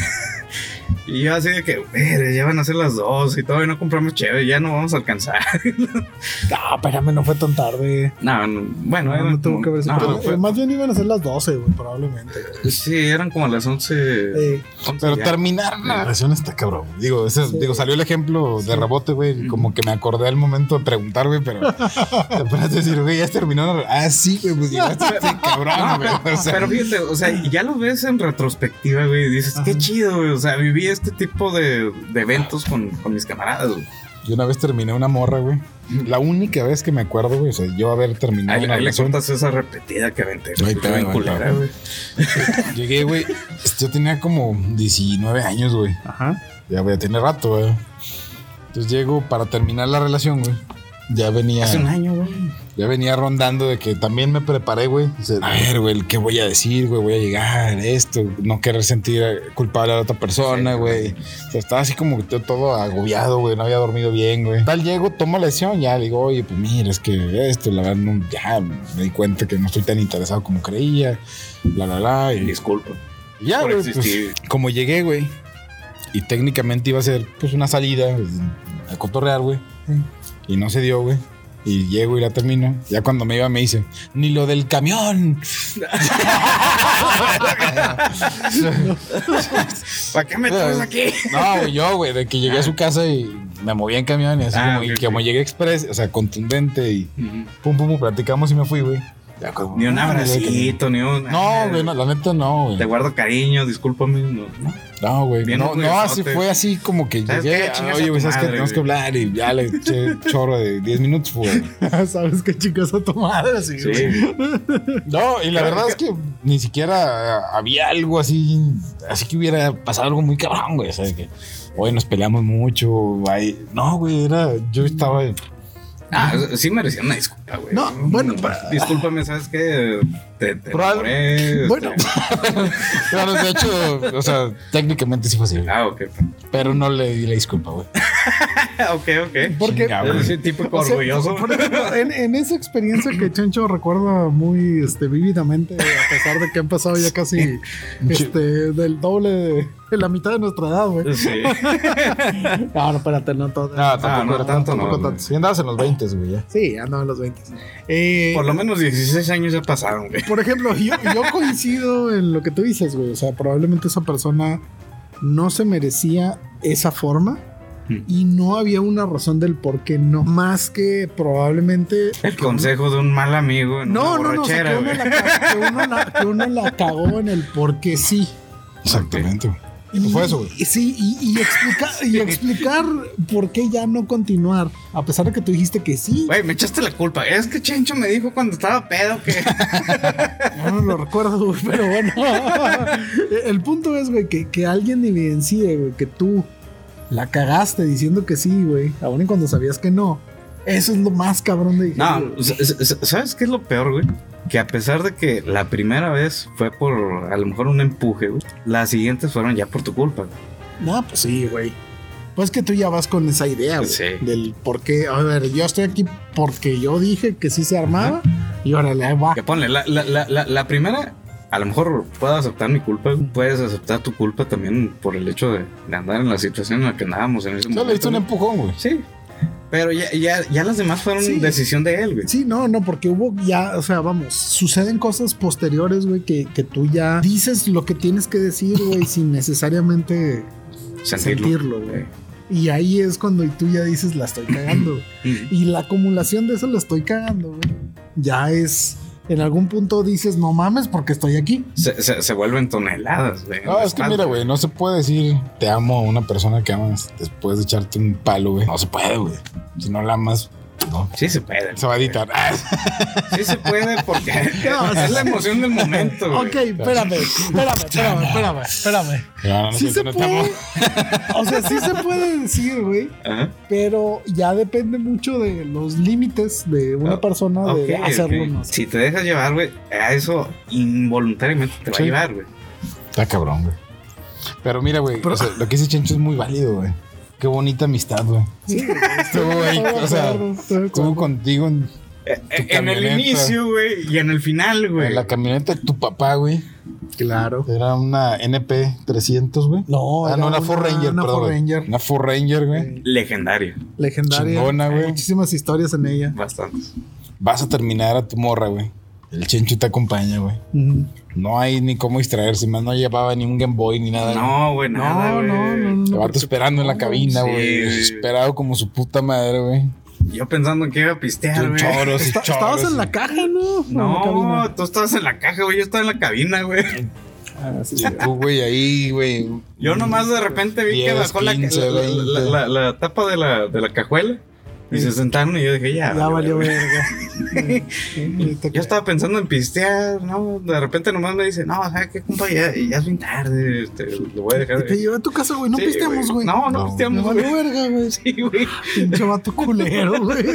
Y yo así de que, güey, ya van a ser las dos y todavía no compramos chévere, ya no vamos a alcanzar. No, espérame, no fue tan tarde. No, no, bueno, No, eran no tuvo que haber no, Pero, fue- más bien iban a ser las 12, güey, probablemente. Sí, eran como las 11. Eh, 11 Pero ya. terminar una relación está cabrón. Digo, ese- Sí. digo, salió el ejemplo de rebote, güey. Como que me acordé al momento de preguntar, güey, pero apenas decir, güey, ya terminó relación. Ah, sí, güey, pues llegaste a este cabrón, güey. O sea, Pero fíjate, o sea, ya lo ves en retrospectiva, güey, y dices, qué chido, güey. O sea, viví este tipo de, de eventos con, con mis camaradas, güey. yo una vez terminé una morra, güey. La única vez que me acuerdo, güey, o sea, yo haber terminado Ahí, una ahí relación. esa repetida que aventé. Ahí te güey. Llegué, güey. Yo tenía como 19 años, güey. Ajá. Ya, güey, tiene rato, güey. Entonces llego para terminar la relación, güey. Ya venía. Hace un año, güey. Ya venía rondando de que también me preparé, güey. A ver, güey, ¿qué voy a decir, güey? Voy a llegar, esto, no querer sentir culpable a la otra persona, Sí, güey. O sea, estaba así como que todo- agobiado, güey. No había dormido bien, güey. Tal llego, tomo la decisión, ya digo, oye, pues mira, es que esto, la verdad, no- ya me di cuenta que no estoy tan interesado como creía, bla, bla, bla. Y Disculpa. ya, por güey, pues, como llegué, güey, y técnicamente iba a ser, pues, una salida pues, a cotorrear, güey. Y no se dio, güey. Y llego y la termino. Ya cuando me iba me dice, ni lo del camión. ¿Para qué me traes aquí? No, güey, yo, güey, de que llegué a su casa y me moví en camión y así Ah, como, y llegué express, o sea, contundente y pum, pum, pum, platicamos y me fui, güey. Ya, como, Ni un güey, que- abracito, ni un. No, güey, no, la neta no, güey. Te guardo cariño, discúlpame. No, no. No, güey. No, no, así fue así como que ¿Sabes llegué. ah, Oye, güey, ¿sabes madre, Tenemos que güey. hablar y ya le eché chorro de 10 minutos, güey. ¿Sabes qué chicas a tu madre? Sí, Sí. güey. No, y la verdad que- es que ni siquiera había algo así, así que hubiera pasado algo muy cabrón, güey. Sea, que hoy nos peleamos mucho. ahí- No, güey, era. Yo estaba. Ah, sí merecía una disculpa, güey. No, bueno, pa- Discúlpame, ¿sabes qué? Te, te Probable- este- Bueno, Claro, de hecho, o sea, técnicamente sí fue así. Ah, ok. Pero no le di la disculpa, güey. ok, ok. porque. Ese típico o sea, orgulloso. por ejemplo, en, en esa experiencia que Chencho recuerda muy este, vívidamente, a pesar de que han pasado ya casi este, del doble de, la mitad de nuestra edad, güey. Sí. No, no, espérate, no todo. No, tampoco Ah, no, tanto tampoco no, tanto. Sí, andabas en los 20, güey, ya. Sí, andaba en los 20. Eh, Por lo menos 16 años ya pasaron, güey. Por ejemplo, yo, yo coincido en lo que tú dices, güey. O sea, probablemente esa persona no se merecía esa forma. Hmm. Y no había una razón del por qué no. Más que probablemente. El consejo de un mal amigo en No, una no, no. o sea, que, uno la, que uno la- que uno la cagó en el por qué sí. Exactamente, güey. ¿Y fue eso, güey? Sí, y, y explica- y explicar por qué ya no continuar. A pesar de que tú dijiste que sí. Güey, me echaste la culpa. Es que Chencho me dijo cuando estaba pedo que. Yo no lo recuerdo, güey, pero bueno. El punto es, güey, que, que alguien evidencie, güey, que tú la cagaste diciendo que sí, güey, aun y cuando sabías que no. Eso es lo más cabrón de No, ¿sabes qué es lo peor, güey? Que a pesar de que la primera vez fue por a lo mejor un empuje, güey, las siguientes fueron ya por tu culpa. güey. No, pues sí, güey. Pues que tú ya vas con esa idea, güey. Sí. Del por qué. A ver, yo estoy aquí porque yo dije que sí se armaba. Y órale, ahí va. Que ponle, la, la, la, la, la primera, a lo mejor puedo aceptar mi culpa, güey. puedes aceptar tu culpa también por el hecho de, de andar en la situación en la que andábamos en ese Solo momento. le diste un empujón, güey. Sí. Pero ya, ya, ya las demás fueron Sí. decisión de él, güey. Sí, no, no, porque hubo ya, o sea, vamos, suceden cosas posteriores, güey, que, que tú ya dices lo que tienes que decir, güey, sin necesariamente Sentirlo. sentirlo, güey. Y ahí es cuando tú ya dices, la estoy cagando. Y la acumulación de eso la estoy cagando, güey. Ya es, en algún punto dices, no mames, porque estoy aquí. Se, se, se vuelven toneladas, güey. No, es que mira, güey, no se puede decir te amo a una persona que amas después de echarte un palo, güey. No se puede, güey. Si no la amas, no. Sí se puede. Se va a editar. Sí se puede porque No, es la emoción del momento, güey. Ok, espérame, espérame, espérame, espérame, espérame. no, no, Sí se puede, o sea, sí se puede decir, güey, pero ya depende mucho de los límites de una Ah, persona de hacerlo. Si te dejas llevar, güey, a eso involuntariamente te va Sí. a llevar, güey. Está cabrón, güey. Pero mira, güey, Pero- o sea, lo que dice Chencho es muy válido, güey. Qué bonita amistad, güey. Sí, Estuvo ahí, o sea, estuvo contigo en, Eh, En el inicio, güey, y en el final, güey. en la camioneta de tu papá, güey. Claro. Era una NP 300, güey. No, ah, no, una Ford Ranger, una perdón. Ford. Ranger. Una Ford Ranger, güey. Legendario. Legendaria. Chingona, güey. Muchísimas historias en ella. Bastantes. Vas a terminar a tu morra, güey. El Chencho te acompaña, güey. Ujú. No hay ni cómo distraerse, más no llevaba ni un Game Boy ni nada. No, güey, nada, No, güey. no, no, no. Esperando en la cabina, güey. Desesperado como su puta madre, güey. Yo pensando en que iba a pistear, güey. Choros y Está- choros. estabas en la caja, ¿no? La. No, tú estabas en la caja, güey. Yo estaba en la cabina, güey. Ah, sí, Y tú, güey, ahí, güey. Yo nomás de repente vi que 10, bajó la, 15, la- la- 20. la- la- la tapa de la, de la cajuela. Y se sentaron y yo dije, ya. Ya valió verga. Sí, Yo estaba pensando en pistear, ¿no? De repente nomás me dice, no, ¿sabes qué, compa? Ya, ya es bien tarde, este, lo voy a dejar. Y te llevé a tu casa, güey. No Sí, pisteamos, güey. No, no, No. Pisteamos, valió verga, güey. Sí, güey. Pinche vato culero, güey.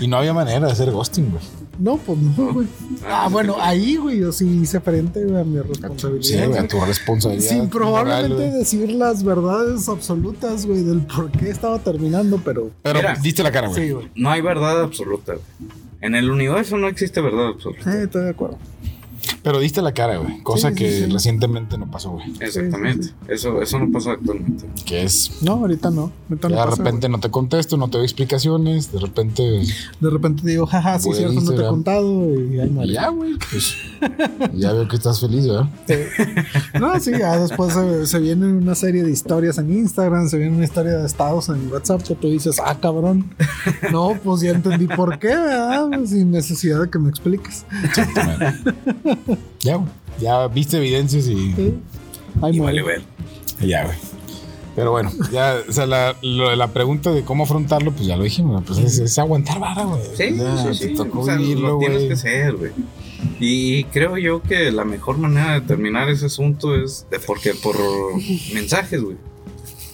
Y no había manera de hacer ghosting, güey. No, pues no, güey. Ah, bueno, ahí, güey, yo sí hice frente güey, a mi Sí, responsabilidad. güey, a tu responsabilidad. Sin probablemente moral, decir las verdades absolutas, güey, del por qué estaba terminando, pero Pero Mira. diste la cara, güey. sí, güey. No hay verdad absoluta. En el universo no existe verdad absoluta. Eh, estoy de acuerdo. Pero diste la cara, güey. Cosa Sí, sí, que sí. recientemente no pasó, güey. Exactamente. Eso, eso no pasa actualmente. Que es. No, ahorita no. Ahorita no de pasa, repente no te contesto, no te doy explicaciones. De repente. De repente digo, jaja, sí, cierto, no te he contado. Y ahí y muere. ya, güey. Pues. ya veo que estás feliz, ¿verdad? No, sí, ya después se, se viene una serie de historias en Instagram, se viene una historia de estados en WhatsApp que tú dices, ah, cabrón. No, pues ya entendí por qué, ¿verdad? Sin necesidad de que me expliques. Exactamente. Ya, güey. Ya viste evidencias y. Sí. Vale ver. Ya, güey. Pero bueno, ya, o sea, la, lo la pregunta de cómo afrontarlo, pues ya lo dijimos, pues es, es aguantar vara, güey. Sí, Ya, sí, Te sí. tocó O sea, vivirlo, lo tienes güey. que ser, güey. Y creo yo que la mejor manera de terminar ese asunto es de porque por mensajes, güey.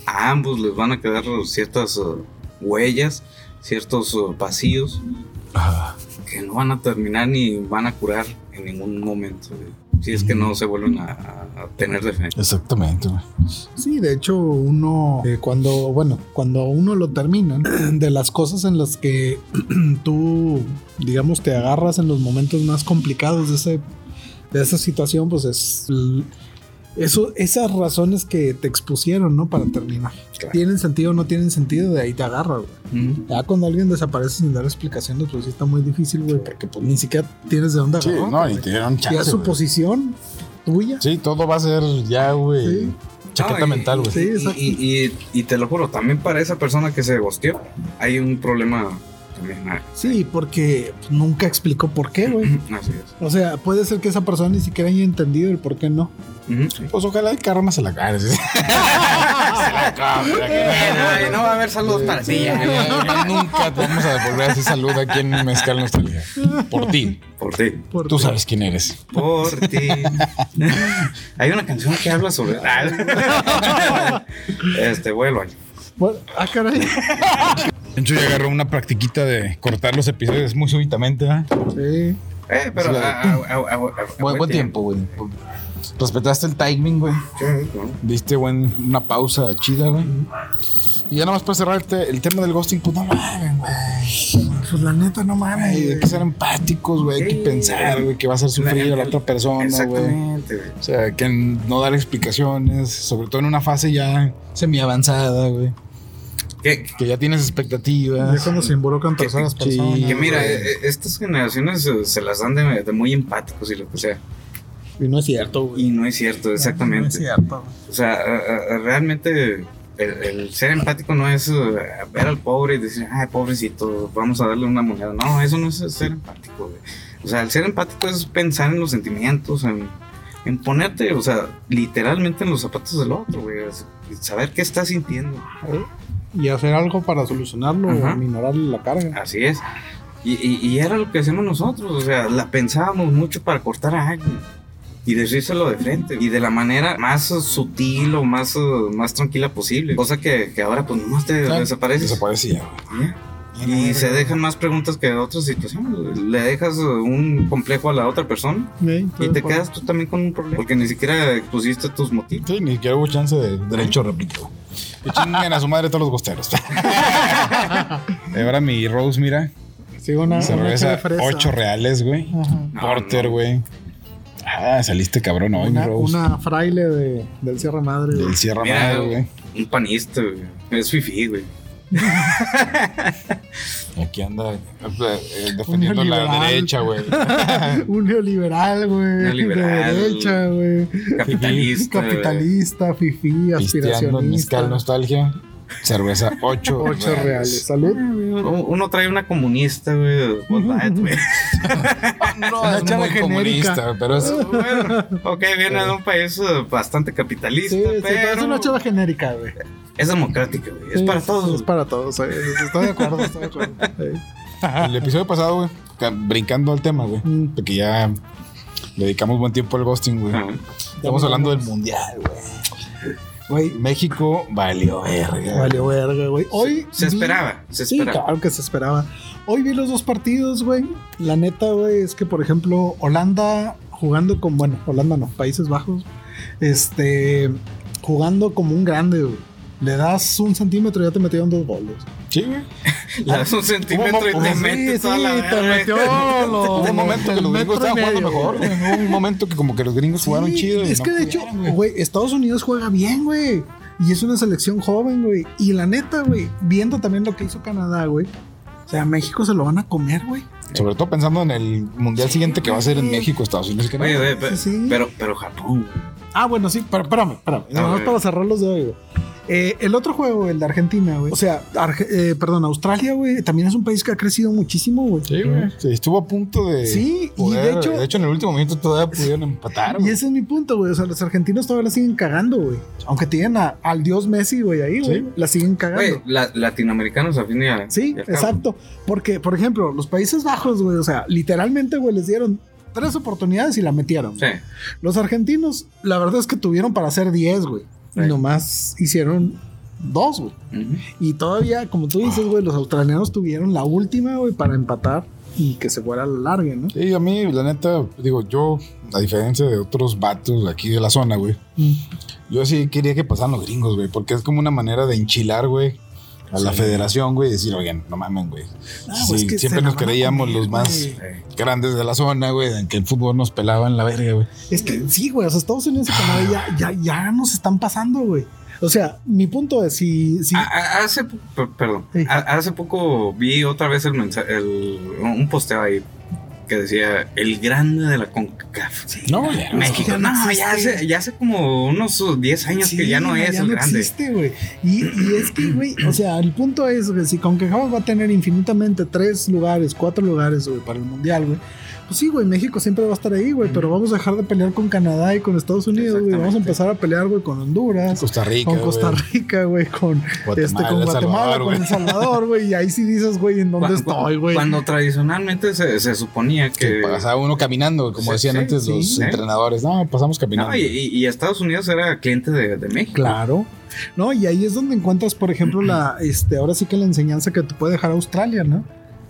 A ambos les van a quedar ciertas uh, huellas, ciertos uh, vacíos Ah, que no van a terminar ni van a curar en ningún momento. Si es que no se vuelven a, tener defensa. exactamente, güey. Sí, de hecho, uno, eh, cuando, bueno, cuando uno lo termina, de las cosas en las que tú, digamos, te agarras en los momentos más complicados de, ese, de esa situación, pues es eso, esas razones que te expusieron, ¿no? Para terminar. Claro. ¿Tienen sentido o no tienen sentido? De ahí te agarras, güey. Ya cuando alguien desaparece sin dar explicaciones, pues sí está muy difícil, güey, porque pues ni siquiera tienes de dónde Sí, agarrarte, no, y te dieron Ya chance, su güey. posición tuya. Sí, todo va a ser ya, güey. Sí. Chaqueta No, y- mental, güey. Sí. Y, y- y te lo juro, también para esa persona que se gosteó, hay un problema también. ah, Sí, porque nunca explicó por qué, güey. Así es. O sea, puede ser que esa persona ni siquiera haya entendido el por qué no. Sí. Pues ojalá el karma se la cae. se la cae. Ay, no va a haber saludos para ti. ya. Nunca te vamos a devolver ese saludo aquí en Mezcal Nostalgia. Por ti. Por ti. Por Tú sabes quién eres. Por ti. Hay una canción que habla sobre. Este, vuelo. Bueno, ah, caray. Encho ya agarró una practiquita de cortar los episodios muy súbitamente. ¿eh? Sí. Eh, pero. A- a- a- a- a- a- Buen, buen tiempo, güey. Respetaste el timing, güey. Sí, claro. Diste buen, una pausa chida, güey. Y ya nada más para cerrar el, te- el tema del ghosting, pues no mames, güey. Pues la neta, no mames. Ay, hay que ser empáticos, güey. Hay que pensar, güey, que va a hacer sufrir a la otra persona, güey. Exactamente. güey. O sea, que no dar explicaciones, sobre todo en una fase ya semi avanzada, güey. Que, Que ya tienes Ya expectativas. cuando se involucran Que- terceras sí, personas. que mira, güey. eh, eh, estas generaciones eh, se las dan de, de muy empáticos y lo que sea. Y no es cierto, güey. Y no es cierto, No es exactamente. cierto. O sea, a- a- a- realmente el, el ser empático no es eh, ver al pobre y decir, ay, pobrecito, vamos a darle una moneda. No, eso no es ser empático, güey. O sea, el ser empático es pensar en los sentimientos, en, en ponerte, o sea, literalmente en los zapatos del otro, güey. Saber qué está sintiendo. Y hacer algo para solucionarlo o Ajá. aminorarle la carga. Así es. Y, y- y era lo que hacemos nosotros, o sea, la pensábamos mucho para cortar a alguien y decírselo de frente y de la manera más sutil o más, más tranquila posible. Cosa que, que ahora pues nomás te Claro, desapareces. Desaparecía. Ya. Y se dejan más preguntas que otras situaciones. Le dejas un complejo a la otra persona Sí, y te quedas tú también con un problema. Porque ni siquiera expusiste tus motivos. Sí, ni siquiera hubo chance de derecho a réplica. güey. Que chinguen a su madre todos los gosteros. Y ahora mi Rose, mira, Sí, una, una cerveza fresa. 8 reales, güey. Porter, güey. Ah, saliste cabrón hoy, mi Una, Rose. una fraile de, del Sierra Madre. güey. Del Sierra Mira, Madre, güey. Un panista, güey. Es fifi, güey. Aquí anda eh, defendiendo la derecha, güey. Un neoliberal, güey. De derecha, güey. Capitalista. Capitalista, fifí, aspiracionista. mezcal nostalgia. Cerveza 8 Ocho reales. Salud. Uno trae una comunista, güey. Light, güey. No, Una es muy genérica. comunista, pero es... bueno, ok, viene de un país eh, bastante capitalista, Sí, sí, pero es una chava genérica, güey. es democrática, güey. Es Sí, para todos. Es para todos. eh, Estoy de acuerdo, estoy de acuerdo. Sí. El episodio pasado, güey, ca- brincando al tema, güey, Mm. porque ya le dedicamos buen tiempo al ghosting, güey. Estamos hablando del mundial, güey. Güey, México valió verga. valió verga, güey. Hoy. Se vi- esperaba, se Sí, esperaba. claro que se esperaba. Hoy vi los dos partidos, güey. La neta, güey, es que, por ejemplo, Holanda jugando con, bueno, Holanda no, Países Bajos, este, jugando como un grande, güey. Le das un centímetro y ya te metieron dos goles. Sí, güey. Le das un centímetro y te Sí, metes toda la te verga. metió los- Hubo un momento que los gringos estaban jugando mejor, güey. Hubo un momento que como que los gringos jugaron Sí, chido. y Es no que de hecho, güey, Estados Unidos juega bien, güey. Y es una selección joven, güey. Y la neta, güey, viendo también lo que hizo Canadá, güey. O sea, México se lo van a comer, güey. Sobre todo pensando en el mundial siguiente que va a ser en. México, Estados Unidos y Canadá. Oye, güey, pe- Sí, sí. pero, pero Japón. güey. Ah, bueno, sí, pero espérame, espérame. Nada más ok. para cerrar los de hoy, güey. Eh, el otro juego, el de Argentina, güey. O sea, Arge- eh, perdón, Australia, güey, también es un país que ha crecido muchísimo, güey. Sí, güey. Sí, estuvo a punto de. Sí, y de hecho- De hecho, en el último minuto todavía pudieron empatar, Y ese es mi punto, güey. O sea, los argentinos todavía la siguen cagando, güey. Aunque tienen a- al dios Messi, güey, ahí, güey. Sí. La siguen cagando. Güey, la- latinoamericanos a fin de Sí, y al cabo. exacto. Porque, por ejemplo, los Países Bajos, güey, o sea, literalmente, güey, les dieron tres oportunidades y la metieron. Sí. Los argentinos, la verdad es que tuvieron para hacer 10, güey. Nomás hicieron dos, güey. Y todavía, como tú dices, güey, los australianos tuvieron la última, güey, para empatar y que se fuera a la larga, ¿no? Sí, a mí, la neta, digo, yo, a diferencia de otros vatos de aquí de la zona, güey, yo sí quería que pasaran los gringos, güey, porque es como una manera de enchilar, güey, a la federación, güey, y decir, oigan, no mamen, güey. Ah, Sí, pues que se siempre nos creíamos los más. Sí. grandes de la zona, güey, en que el fútbol nos pelaba en la verga, güey. Es que sí, güey, o sea, Estados Unidos y Canadá ya, ya, ya nos están pasando, güey. O sea, mi punto es, si... si A- a- hace, perdón, Sí. A- hace poco vi otra vez el mensaje, el, un posteo ahí que decía el grande de la CONCACAF. No, ya no. México, ya no no, ya hace, ya hace como unos 10 años que ya no es ya el no grande. existe, güey. Y, y es que, güey, o sea, el punto es que si CONCACAF va a tener infinitamente tres lugares, cuatro lugares, güey, para el mundial, güey. Pues sí, güey, México siempre va a estar ahí, güey, pero vamos a dejar de pelear con Canadá y con Estados Unidos, güey. Vamos a empezar a pelear, güey, con Honduras, Costa Rica. con Costa. Rica, güey, con Guatemala, este, con El Guatemala, Salvador, con güey. El Salvador, güey. Y ahí sí dices, güey, ¿en dónde estoy, güey? Cuando tradicionalmente se, se suponía Que que. pasaba uno caminando, como Sí, decían sí, antes sí, los sí. entrenadores. No, pasamos caminando. No, y, y- y Estados Unidos era cliente de, de México. Claro. No, y ahí es donde encuentras, por ejemplo, la, este, ahora sí que la enseñanza que te puede dejar Australia, ¿no?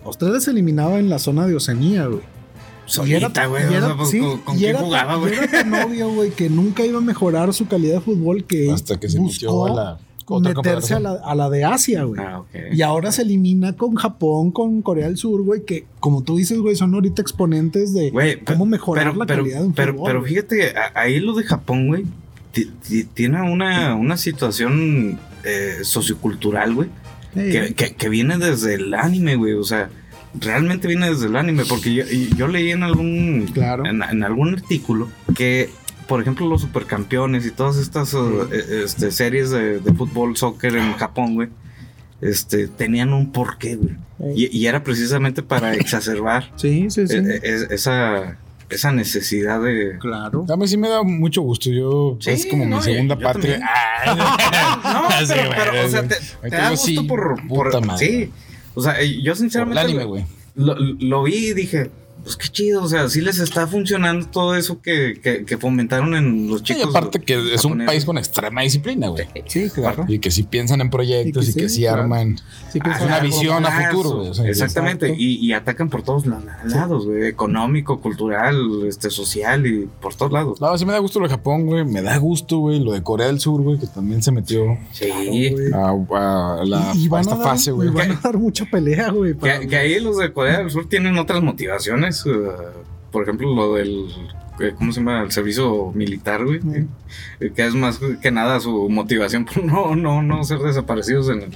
Australia se eliminaba en la zona de Oceanía, güey. Solita, güey. pues, sí, ¿Con, con quién jugaba, güey? Era tan obvio, güey, que nunca iba a mejorar su calidad de fútbol que Hasta que se buscó a la meterse a la, a la de Asia, güey. Ah, ok. Y ahora se elimina con Japón, con Corea del Sur, güey, que como tú dices, güey, son ahorita exponentes de Güey, cómo mejorar pero, la pero, calidad de un pero, fútbol. pero güey. fíjate, a- ahí lo de Japón, güey, ti- ti- tiene una, una situación eh, sociocultural, güey, Sí. que, que- que viene desde el anime, güey. O sea, realmente viene desde el anime, porque yo, yo leí en algún, Claro. en, en algún artículo que, por ejemplo, los supercampeones y todas estas eh, eh, este, series de, de fútbol, soccer en Japón, güey, este, tenían un porqué, güey. Sí. Y, y era precisamente para exacerbar Sí, sí, sí. eh, eh, es- esa, esa necesidad de... claro. A mí sí me da mucho gusto. Yo Sí, es como no, mi segunda yo patria. Ay, No, sí, pero, o sea, sí. te, da gusto sí, por, por- puta madre. Sí. O sea, eh, yo sinceramente el anime, lo, güey. lo, lo vi y dije, pues qué chido, o sea, sí les está funcionando todo eso que, que, que fomentaron en los Y chicos. aparte que es un país con extrema disciplina, güey. Sí, claro. Y que sí piensan en proyectos Y y que que, sí, sí, claro. arman. Sí, que Ah, Es una claro. visión a futuro, güey. O sea, Exactamente, y, y atacan por todos la- lados, güey, económico, cultural, este, social y por todos lados. No, sí me da gusto lo de Japón, güey. Me da gusto, güey. Lo de Corea del Sur, güey, que también se metió Sí. güey. a, a la, Y- y a esta a dar, fase, güey. y van a dar mucha pelea, güey. Que, que ahí los de Corea del Sur tienen otras motivaciones. Eh, por ejemplo, lo del. eh, ¿Cómo se llama? El servicio militar, güey. Mm. eh, Que es más que nada su motivación por no, no, no ser desaparecidos en, el-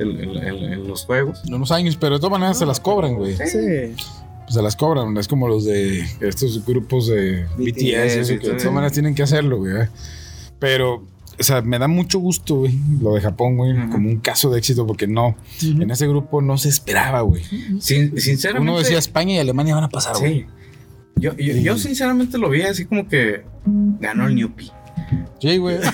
en- en- en- en los juegos. En unos años, pero de todas maneras se las cobran, güey. Sí. Pues se las cobran. Es como los de estos grupos de BTS, eso, y que de todas maneras tienen que hacerlo, güey. Pero, o sea, me da mucho gusto, güey, lo de Japón, güey, como un caso de éxito, porque no, en ese grupo no se esperaba, güey. Sin- sinceramente. Uno decía España y Alemania van a pasar, güey. Sí. Yo, yo, yo sinceramente lo vi así como que ganó el Newpi. Sí, güey.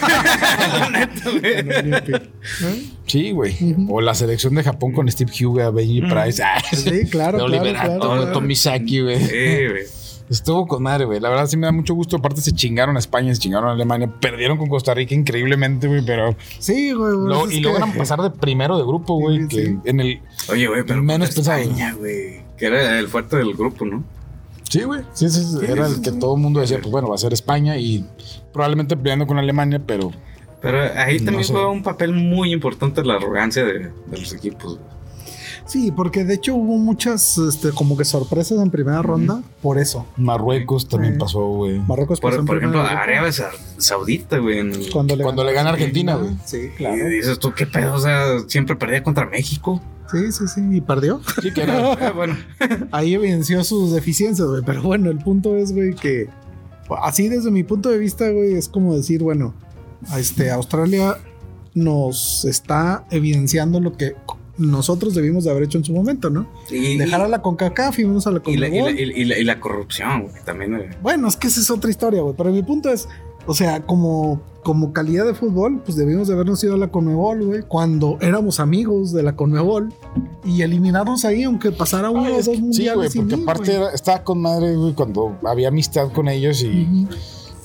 Güey. Sí, güey. O la selección de Japón con Steve Huga, Benji. Price, ah, Sí, claro, de claro, Oliver claro, claro. Tommy Saki, güey. Sí, güey. Estuvo con madre, güey. La verdad sí me da mucho gusto. Aparte se chingaron a España, se chingaron a Alemania. Perdieron con Costa Rica increíblemente, güey. Pero... Sí, güey. pues lo- es y que- logran pasar de primero de grupo, güey. Sí, que sí. en el... Oye, güey, pero Menos pesado. España, güey. Que era el fuerte del grupo, ¿no? Sí, güey. Sí, sí, sí. Era el que todo el mundo decía, pues bueno, va a ser España y probablemente peleando con Alemania, pero Pero ahí No también sé. juega un papel muy importante la arrogancia de, de los equipos. güey. Sí, porque de hecho hubo muchas, este, como que sorpresas en primera ronda por eso. Marruecos también pasó, güey. Marruecos pasó Por, en por ejemplo. Arabia Sa- Saudita, güey. cuando le, Cuando le gana Argentina, güey. Sí, Y claro. dices tú, ¿qué pedo? O sea, siempre perdía contra México. Sí, sí, sí. Y perdió. Sí, que era. Ah, bueno, Ahí evidenció sus deficiencias, güey. Pero bueno, el punto es, güey, que así desde mi punto de vista, güey, es como decir, bueno, este, Australia nos está evidenciando lo que nosotros debimos de haber hecho en su momento, ¿no? y, Dejar a la CONCACAF y vamos a la y la, y la- CONMEBOL. y la- y la- y la corrupción, güey, también. eh. Bueno, es que esa es otra historia, güey. Pero mi punto es, o sea, como, como calidad de fútbol, pues debimos de habernos ido a la Conmebol, güey, cuando éramos amigos de la Conmebol y eliminarnos ahí, aunque pasara uno Ay, o dos que- sí, mundiales. güey, porque mí, aparte güey. era- estaba con madre, güey, cuando había amistad con ellos y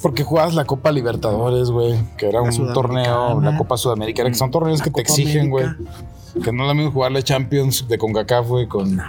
porque jugabas la Copa Libertadores, güey, que era La un torneo, la Copa Sudamericana, que son torneos La que te exigen, güey. Que no es lo mismo jugarle Champions de CONCACAF, güey, con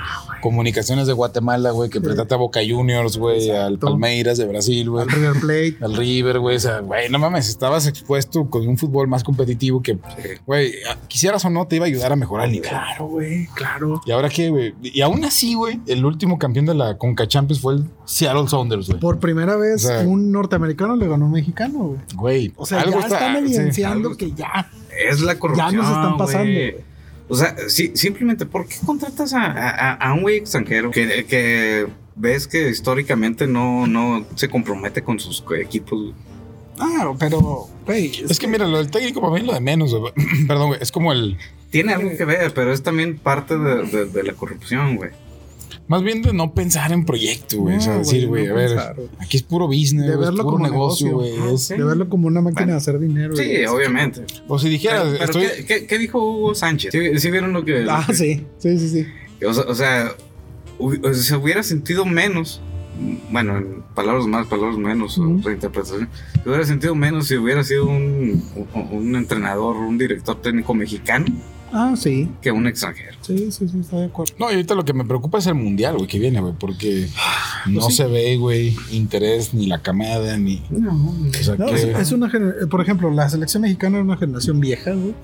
Comunicaciones de Guatemala, güey, que enfrentarte a Boca Juniors, güey, al. Palmeiras de Brasil, güey. Al River Plate. Al River, güey, o sea, güey, no mames, estabas expuesto con un fútbol más competitivo que, güey, quisieras o no, te iba a ayudar a mejorar el nivel. Claro, güey, claro. Y ahora qué, güey. Y aún así, güey, el último campeón de la Conca Champions fue el Seattle Sounders, güey. Por primera vez, O sea- un norteamericano le ganó a un mexicano, güey. Güey, O sea, algo ya está- están sí. evidenciando que ya. Es la corrupción. Ya nos están pasando, güey. O sea, sí, simplemente, ¿por qué contratas a, a- a un güey extranjero que, que ves que históricamente no, no se compromete con sus equipos. Ah, pero, güey. Es que mira, lo del técnico para mí es lo de menos. Perdón, güey. Es como el. Tiene algo que ver, pero es también parte de, de- de la corrupción, güey. Más bien de no pensar en proyecto, güey. o sea, decir, güey, no a ver, pensar, aquí es puro business, De güey, es verlo puro como negocio, negocio. güey. Ah, sí. De verlo como una máquina Bueno. de hacer dinero. Sí, obviamente. O si dijera, Pero, pero estoy. ¿qué, qué, qué dijo Hugo Sánchez? ¿Sí, sí vieron lo que.? Ah, sí. Sí, sí, sí. O sea, o sea, hu- o sea, se hubiera sentido menos. Bueno, en palabras más, palabras menos, Ujú. reinterpretación. Se hubiera sentido menos si hubiera sido un, un, un entrenador, un director técnico mexicano Ah, sí. que un extranjero. Sí, sí, sí, está de acuerdo. No, y ahorita lo que me preocupa es el mundial, güey, que viene, güey, porque no Pues sí. se ve, güey, interés, ni la camada, ni. No. O sea, No, que. es, una gener- por ejemplo, la selección mexicana era una generación vieja, güey,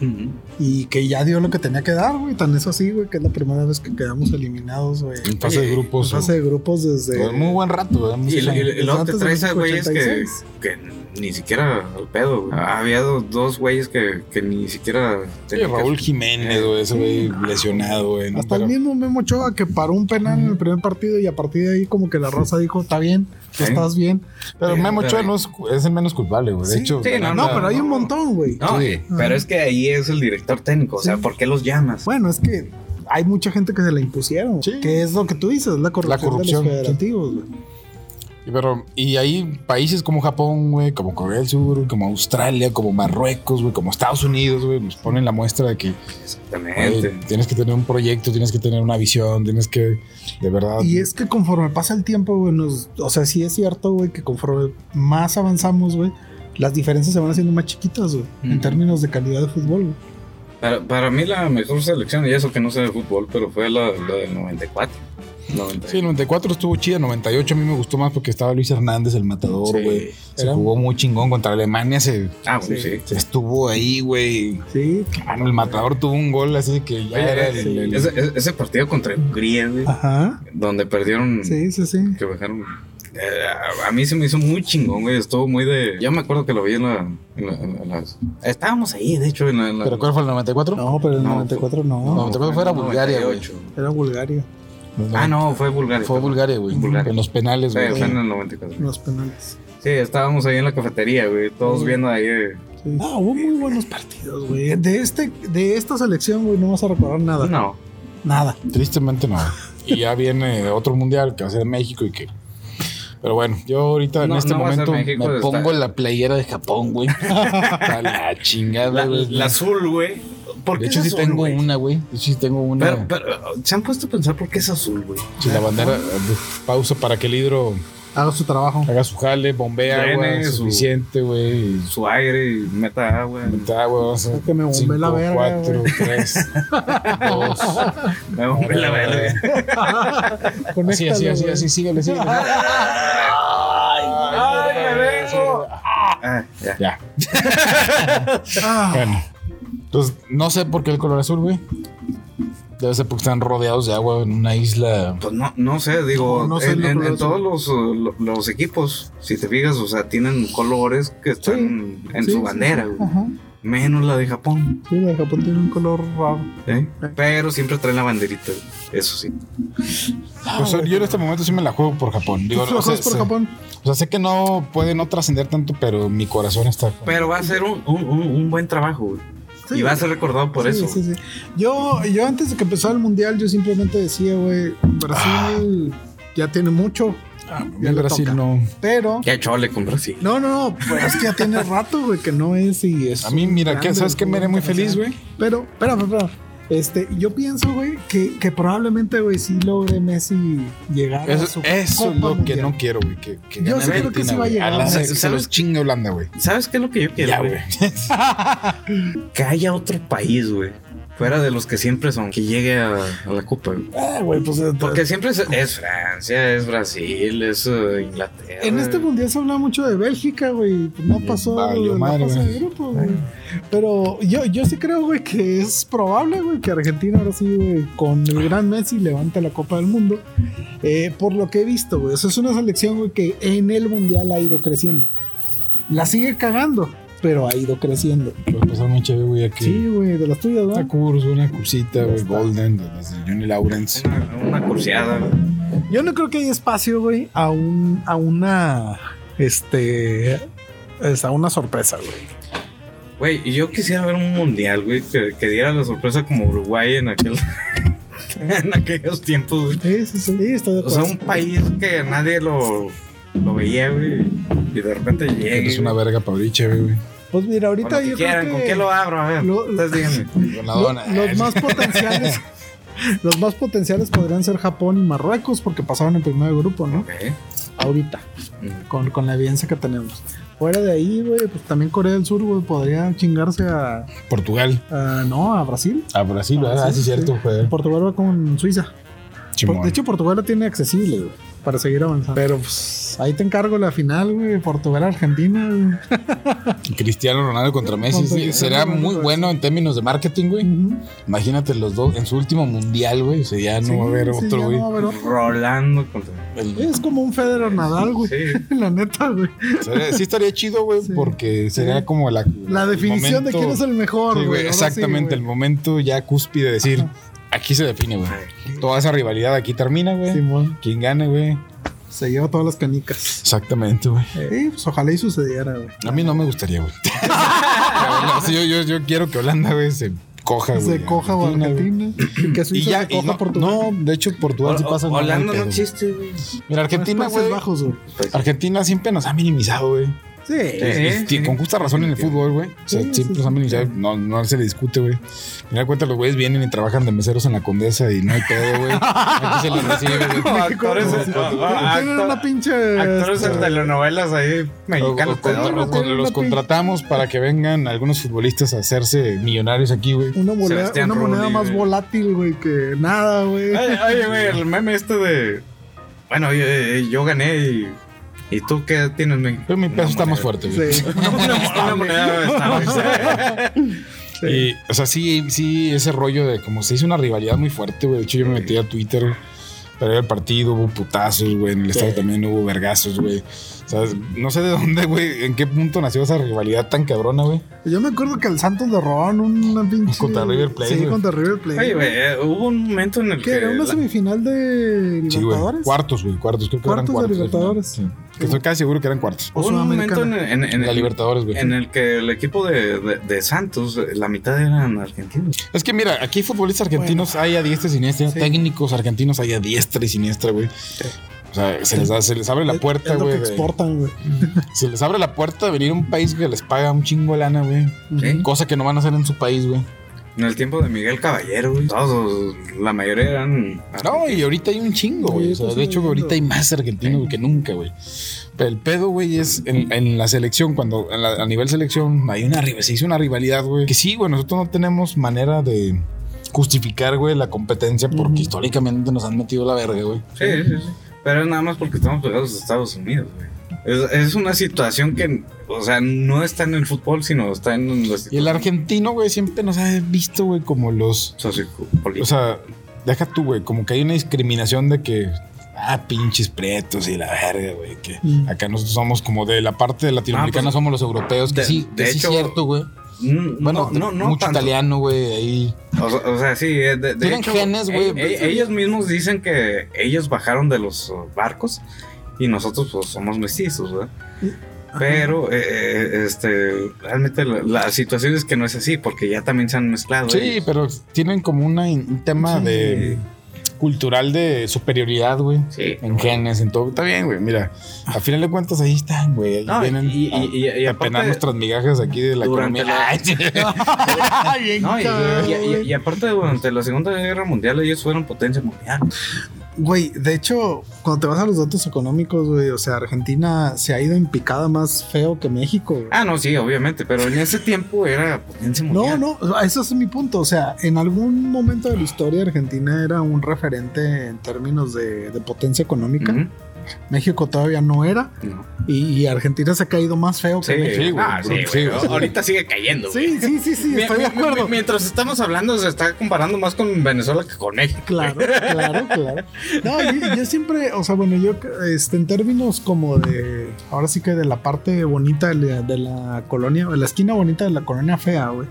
y que ya dio lo que tenía que dar, güey. Tan es así, güey, que es la primera vez que quedamos eliminados, güey. en fase de grupos. En fase de grupos desde. güey, muy buen rato, güey. Y, y- años. y luego te antes de traes a güeyes que, 86. que ni siquiera al pedo, güey. Había do- dos güeyes que, que ni siquiera. Sí, Raúl Jiménez, güey, ese güey lesionado, güey. Hasta el mismo Memo Ochoa que paró un penal en el primer partido y a partir de ahí como que la raza dijo, está bien, tú Sí. estás bien. Pero Sí, Memo Ochoa no es, es el menos culpable, güey. De Sí, hecho, sí, la no, No, pero hay un montón, güey. No, Sí. pero es que ahí es el director técnico. O sea, Sí. ¿por qué los llamas? Bueno, es que hay mucha gente que se la impusieron. Sí. Que es lo que tú dices, la corrupción, corrupción, de los federativos, güey. Pero, y hay países como Japón, güey, como Corea del Sur, como Australia, como Marruecos, güey, como Estados Unidos, güey, nos ponen la muestra de que Exactamente. tienes que tener un proyecto, tienes que tener una visión, tienes que, de verdad. Y es que conforme pasa el tiempo, güey, nos- o sea, sí es cierto, güey, que conforme más avanzamos, güey, las diferencias se van haciendo más chiquitas, güey, en términos de calidad de fútbol, güey. Para, para mí la mejor selección, y eso que no sé de fútbol, pero fue la, la del 94. 90. Sí, el 94 estuvo chida, 98 a mí me gustó más porque estaba Luis Hernández, el matador, Sí. güey. Se Era- jugó muy chingón contra Alemania, se, Ah, bueno, Sí. sí. se estuvo ahí, güey. Sí. Bueno, el matador tuvo un gol así que ya Oye, era ese, el, el- ese- ese partido contra Hungría, güey, Ajá. donde perdieron, Sí, sí, sí. que bajaron. eh, a- mí se me hizo muy chingón, güey. Estuvo muy de. Yo me acuerdo que lo vi en, la, en, la- en las. Estábamos ahí, de hecho, en la. en la- ¿Pero cuál fue el 94? No, pero el No, 94 no. No, también fuera en el Bulgaria, güey. 98. Era Bulgaria, Ah, no, fue Bulgaria. Fue. Bulgaria, güey. En los penales, Sí, güey. fue en el 94. los penales. Sí, estábamos ahí en la cafetería, güey. Todos Sí. viendo ahí. eh, Sí. Ah, hubo muy buenos partidos, güey. De, este, de esta selección, güey, no vas a recordar nada. No. Nada. Tristemente no. Y ya viene otro mundial que va a ser México y que. Pero bueno, yo ahorita en No, este no momento México, me pongo la playera de Japón, güey. A la chingada, La, güey. la azul, güey. ¿Por de hecho, es sí azul, tengo güey? una, güey. De hecho, sí tengo una. Pero, pero, ¿se han puesto a pensar por qué es azul, güey? Si la bandera. eh, Pausa para que el hidro Haga su trabajo. haga su jale, bombea Drene agua su- suficiente, güey. Su aire y meta agua. Meta agua, vamos a Que me bombee la verga, 4, güey. 3, 2. Me bombé la verga. Así, así, así, así, síguele, síguele. ¡Ay, me vengo! Ah, ya. Ya. Ah, Bueno. Entonces, no sé por qué el color azul, güey. Debe ser porque están rodeados de agua en una isla. Pues no, no sé, digo, No, no sé en, en- en todos los, lo- los equipos, si te fijas, o sea, tienen colores que están en sí, su sí, bandera, sí. güey. Ajá. Menos la de Japón. Sí, la de Japón tiene un color raro. ¿eh? Pero siempre traen la banderita, güey. eso sí. Pues, yo en este momento sí me la juego por Japón. Digo, ¿Tú o sea, por sé- Japón? o sea, sé que no puede no trascender tanto, pero mi corazón está. Pero va a ser un, un, un- un buen trabajo, güey. Sí. Y va a ser recordado por Sí, eso. sí, sí. Yo, yo antes de que empezara el mundial, yo simplemente decía, güey, Brasil ya tiene mucho, Ah, ya Brasil toca. no. pero. Ya chole con Brasil. No, no, no, pues es que ya tiene rato, güey, que no es y es. A mí, mira, ¿qué? ¿sabes qué me haré muy feliz, güey? Pero, espérame, espérame. Este, yo pienso, güey, que, que probablemente, güey, sí logre Messi llegar a Eso, su eso es lo que no quiero, güey. Que, que Yo creo que sí va a llegar. la- ¿Sabes- se los chingue Holanda, güey. ¿Sabes qué es lo que yo quiero, Ya, güey. Que haya otro país, güey. Fuera de los que siempre son. Que llegue a, a la Copa. Ah, güey, pues. eh, Porque siempre es, es Francia, es Brasil, es eh, Inglaterra. En este mundial se habla mucho de Bélgica, güey. Pues no pasó Valió la madre, de güey. grupos, güey. Pero yo, yo sí creo, güey, que es probable, güey, que Argentina ahora sí, güey, con el gran Messi levante la Copa del Mundo. Eh, por lo que he visto, güey. Eso es una selección, güey, que en el mundial ha ido creciendo. La sigue cagando, pero ha ido creciendo. Lo pasaron muy chévere, güey, aquí. Sí, güey, de las tuyas, Una ¿no? curso, una cursita, güey, Golden, de las de Johnny Lawrence. Una, una curseada. Yo no creo que haya espacio, güey, a un, a una, este, es a una sorpresa, güey. Güey, y yo quisiera ver un mundial, güey, que, que diera la sorpresa como Uruguay en aquel. en aquellos tiempos, güey. Sí, sí, sí, estoy de O sea, un país que nadie lo, lo veía, güey. Y de repente llegue. Es una verga chévere, güey. Pues mira, ahorita Con lo que yo quieran, creo ¿con que qué lo abro? A ver, Lo- ustedes díganme. Con la lo- dona. los más potenciales, los más potenciales podrían ser Japón y Marruecos porque pasaron en primer grupo, ¿no? Ahorita, Mm. con, con la evidencia que tenemos. Fuera de ahí, güey, pues también Corea del Sur, güey, podría chingarse a, Portugal. a- no, a Brasil. A Brasil, ¿verdad? Ah, sí, cierto. Portugal va con Suiza. Chimón. De hecho, Portugal la tiene accesible, güey, para seguir avanzando. Pero pues ahí te encargo la final, güey, Portugal-Argentina, güey. Cristiano Ronaldo contra Messi. Contra sí, Cristiano será muy bueno en términos de marketing, güey. Imagínate los dos en su último mundial, güey. O sea, ya no Sí, va a haber sí, otro, ya güey. no va a haber otro. Rolando contra. El- Es como un Federer Nadal, güey. Sí. La neta, güey. sí estaría chido, güey, Sí. porque sería Sí. como la. La definición de quién es el mejor, Sí, güey. exactamente, el momento ya cúspide de decir, Ajá. Aquí se define, güey. Toda esa rivalidad aquí termina, güey. Simón. Quien gane, güey. Se lleva todas las canicas. Exactamente, güey. Sí, pues ojalá y sucediera, güey. A mí no me gustaría, güey. No, sí, yo, yo, yo quiero que Holanda, güey, se coja, güey. Se coja o güey. Argentina. Y ya, se y coja no, Portugal. no, de hecho, Portugal sí O- pasa. o- Holanda no existe, güey. Mira, Argentina, güey. Pues, Argentina siempre nos ha minimizado, güey. Sí. Sí. Con justa razón en el fútbol, güey. O sea, Sí, siempre minimizado. No, no se le discute, güey. Me da cuenta, los güeyes vienen y trabajan de meseros en la condesa y no hay pedo, güey. Aquí se les recibe, güey. Actores, Tienen una pinche. actores este, en telenovelas ahí mexicanos. los contratamos para que vengan algunos futbolistas a hacerse millonarios aquí, güey. Una moneda, una moneda más volátil, güey, que nada, güey. Oye, güey, el meme este de. Bueno, yo, yo gané y. ¿Y tú qué tienes, men? Pero mi peso está más fuerte, güey. Sí. Una, estable. Y, o sea, sí, sí, ese rollo de como se hizo una rivalidad muy fuerte, güey. De hecho, yo me metí a Twitter para ver el partido, hubo putazos, güey. En el estadio también hubo vergazos, güey. O sea, no sé de dónde, güey, en qué punto nació esa rivalidad tan cabrona, güey. Yo me acuerdo que al Santos le robaron una pinche. Contra River Plate, Sí, contra River Plate. Oye, güey, hubo un momento en el ¿Qué que. era una la- semifinal de Sí, güey. Libertadores? Cuartos, güey. Cuartos, creo que eran Cuartos de cuartos. al final. Libertadores. Sí. Que estoy casi seguro que eran cuartos. Hubo un momento en, en, en, La el, Libertadores, güey. en el que el equipo de, de, de Santos, la mitad eran argentinos. Es que mira, aquí futbolistas argentinos hay a diestra y siniestra, Sí. técnicos argentinos hay a diestra y siniestra, güey. O sea, se les, da- se les abre la puerta, güey. exportan, güey. Se les abre la puerta de venir a un país que les paga un chingo de lana, güey. Sí. Cosa que no van a hacer en su país, güey. En el tiempo de Miguel Caballero, güey. Todos, la mayoría eran. No, y ahorita hay un chingo, güey. O sea, de hecho, ahorita hay más argentinos que nunca, güey. Pero el pedo, güey, es en, en la selección, cuando en la- a nivel selección hay una, se hizo una rivalidad, güey. Que sí, güey, nosotros no tenemos manera de justificar, güey, la competencia porque históricamente nos han metido la verga, güey. Sí, sí, sí. Pero es nada más porque estamos pegados a Estados Unidos, güey. Es, es una situación que, o sea, no está en el fútbol, sino está en los Y el argentino, güey, siempre nos ha visto, güey, como los. O sea, deja tú, güey, como que hay una discriminación de que. Ah, pinches pretos y la verga, güey. Que Mm. acá nosotros somos como de la parte de latinoamericana, Ah, pues, somos los europeos. Que de- sí, de que sí hecho, es cierto, güey. Mm, Bueno, no, no, no mucho tanto. italiano, güey, ahí. O sea, o sea, sí, de, de Tienen hecho, genes, güey. e- e- ellos mismos dicen que ellos bajaron de los barcos y nosotros pues somos mestizos, ¿verdad? Pero eh, eh, este realmente la, la situación es que no es así porque ya también se han mezclado. Sí, ellos. pero tienen como una, un tema Sí. de cultural de superioridad, güey. Sí. En genes, en todo. Está bien, güey. Mira, a final de cuentas ahí están, güey. Ahí No, vienen y- y- a, y- y a aparte- penar nuestras migajas aquí de la economía. la- Ay, sí. Bien No, y, cabrón, y- y- güey. y aparte durante la Segunda Guerra Mundial ellos fueron potencia mundial. Güey, de hecho, cuando te vas a los datos económicos, güey, o sea, Argentina se ha ido en picada más feo que México, güey. Ah, no, sí, obviamente, pero en ese tiempo era potencia No, mundial. no, eso es mi punto. O sea, en algún momento de la historia Argentina era un referente en términos de, de potencia económica. Ujú. México todavía no era. No. Y, y Argentina se ha caído más feo Sí, que México. Sí, güey, ah, sí, sí. Ahorita sigue cayendo. güey. Sí, sí, sí, sí, estoy de acuerdo. Mientras estamos hablando, se está comparando más con Venezuela que con México. Claro, claro, claro. No, yo, yo siempre, o sea, bueno, yo este, en términos como de, ahora sí que de la parte bonita de la, de la colonia, de la esquina bonita de la colonia fea, güey.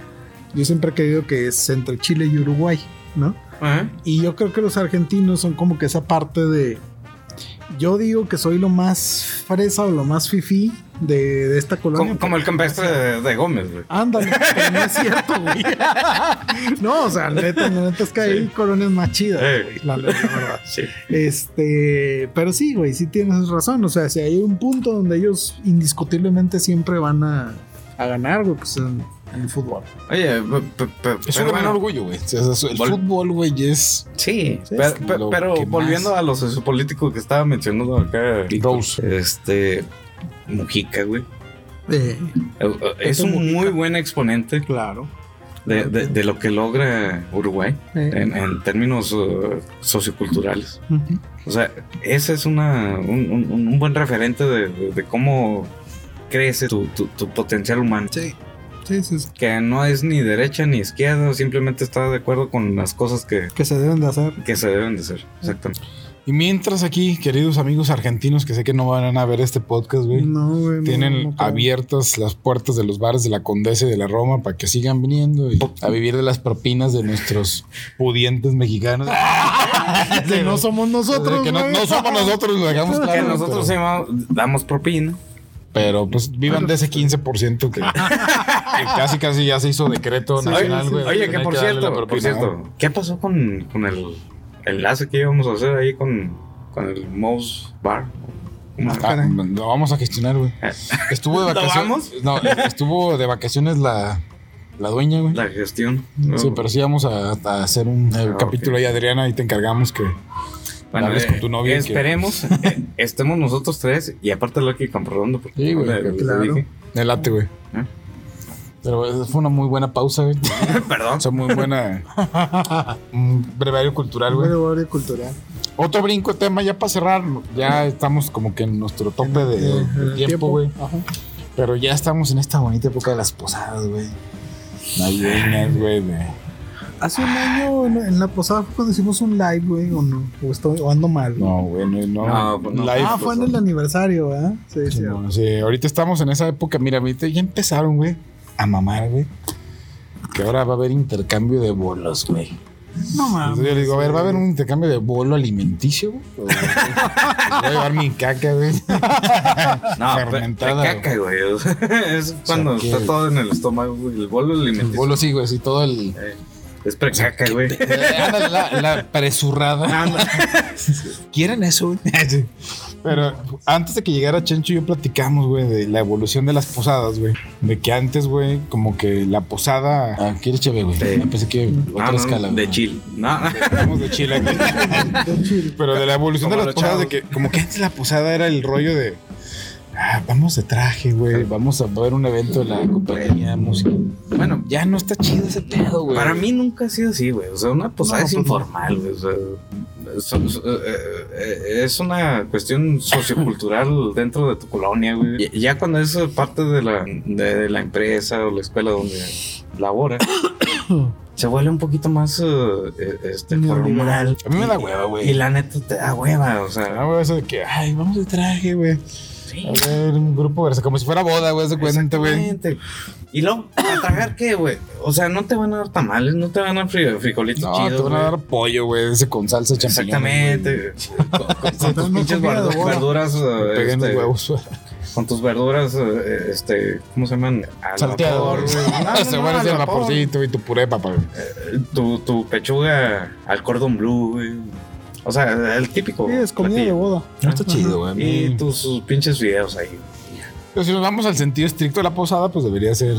Yo siempre he creído que es entre Chile y Uruguay, ¿no? Ajá. Y yo creo que los argentinos son como que esa parte de, Yo digo que soy lo más fresa o lo más fifí de, de esta colonia. Como, como el campestre de, de Gómez, güey. Ándale, pero no es cierto, güey. no, o sea, neta, neta es que hay colonias más chidas, Eh. güey. La, la verdad. Sí. Este, pero sí, güey, sí tienes razón. O sea, si hay un punto donde ellos indiscutiblemente siempre van a, a ganar, güey, pues el fútbol. Oye, Es pero un gran orgullo, güey. O sea, eso- el Vol- fútbol, güey, es Sí, pero, volviendo más- a lo sociopolítico que estaba mencionando acá, Rose. este Mujica, güey. Eh, Eh, eh, Es un Mujica. muy buen exponente claro. de, de- de lo que logra Uruguay Eh. en, en términos socioculturales. O sea, ese es una, un, un- un buen referente de, de- de cómo crece tu, tu- tu potencial humano. Sí. Sí, sí, sí. Que no es ni derecha ni izquierda, simplemente está de acuerdo con las cosas que, Que se deben de hacer. que se deben de hacer. Exactamente. Y mientras aquí, queridos amigos argentinos que sé que no van a ver este podcast, güey, No, güey. no, tienen no abiertas las puertas de los bares de la Condesa y de la Roma para que sigan viniendo y a vivir de las propinas de nuestros pudientes mexicanos. Que no somos nosotros, que no, somos nosotros, lo hagamos claro. que nosotros pero, damos propina. Pero, pues vivan de ese 15% que, que casi casi ya se hizo decreto Sí, nacional, sí, güey. Oye, que por cierto, por cierto, ¿qué pasó con, con el enlace que íbamos a hacer ahí con, con el Mouse Bar? ¿Cómo se Ah, lo vamos a gestionar, güey. Estuvo de ¿Lo vacaciones. No, estuvo de vacaciones la, la dueña, güey. La gestión. Sí, pero sí vamos a, a hacer un Ah, capítulo ahí, Adriana, y te encargamos que Bueno, hables eh, con tu novia. que- Esperemos, eh, estemos nosotros tres y aparte Lucky Camporrondo. porque Sí, güey, que- claro. dije. Me late, güey. ¿Eh? Pero fue una muy buena pausa, güey. Perdón. O sea, muy buena. un brevario cultural, güey. Bueno, área cultural. Otro brinco de tema ya para cerrar. Ya estamos como que en nuestro tope de, de el tiempo, güey. Ajá. Pero ya estamos en esta bonita época de las posadas, güey. Navideñas, güey. de- Hace un año en, en la posada fue cuando hicimos un live, güey, o no. O, estoy, o ando mal. güey. No, güey, no. no, No, pues no. live, ah, fue en el aniversario, ¿verdad? Sí, Sí, sí. no, sí, ahorita estamos en esa época. Mira, ahorita ya empezaron, güey, a mamar, güey. Que ahora va a haber intercambio de bolos, güey. No mames. Entonces yo le digo, a ver, ¿va a haber un intercambio de bolo alimenticio? güey? O- Voy a llevar mi caca, güey. No, pe- fermentada, pe- caca, güey. O sea, es cuando ¿qué? está todo en el estómago, güey. El bolo El alimenticio. bolo sí, güey, sí, todo el... Eh, es precaca, güey. Eh, ándale, la, la presurrada. ¿Quieren eso, güey? Pero antes de que llegara Chencho, yo platicamos, güey, de la evolución de las posadas, güey. De que antes, güey, como que la posada. Ah, ¿quieres cheve, güey? Sí. Yo pensé que otra No, no, escala. de. Chile. No, Vamos de Chile, Chile. Pero de la evolución Como de las posadas, de que como que antes la posada era el rollo de. Ah, vamos de traje, güey. Vamos a ver un evento de la compañía de música. bueno, Ya no está chido ese pedo, güey. Para mí nunca ha sido así, güey. O sea, una posada No, es pues informal, güey. O sea, so- so- eh, eh, es una cuestión sociocultural dentro de tu colonia, güey. Ya cuando es parte de la, de, de la empresa o la escuela donde laboras, se vuelve un poquito más eh, este, formal. A mí me da hueva, güey. Y la neta te da hueva, o sea. Ah, güey, eso de que, ay, vamos de traje, güey. Sí. A ver, un grupo, o sea, como si fuera boda, güey, se cuenta, güey. Exactamente. Y luego, ¿a tragar qué, güey? O sea, no te van a dar tamales, no te van a dar fri- frijolitos No, chidos, te van a dar pollo, güey, ese con salsa de. Exactamente. Con, con- con tus pinches verduras. eh, Me pegué en los este, huevos. Con tus verduras, eh, este, ¿cómo se llaman? Al Salteado. vapor, güey. No, Se el vapor. vaporcito y tu puré, papá. Eh, Tu, tu pechuga al cordon blue, güey. O sea, el típico. Sí, es comida de boda. No está chido, güey. Y tus sus pinches videos ahí. Pero si nos vamos al sentido estricto de la posada, pues debería ser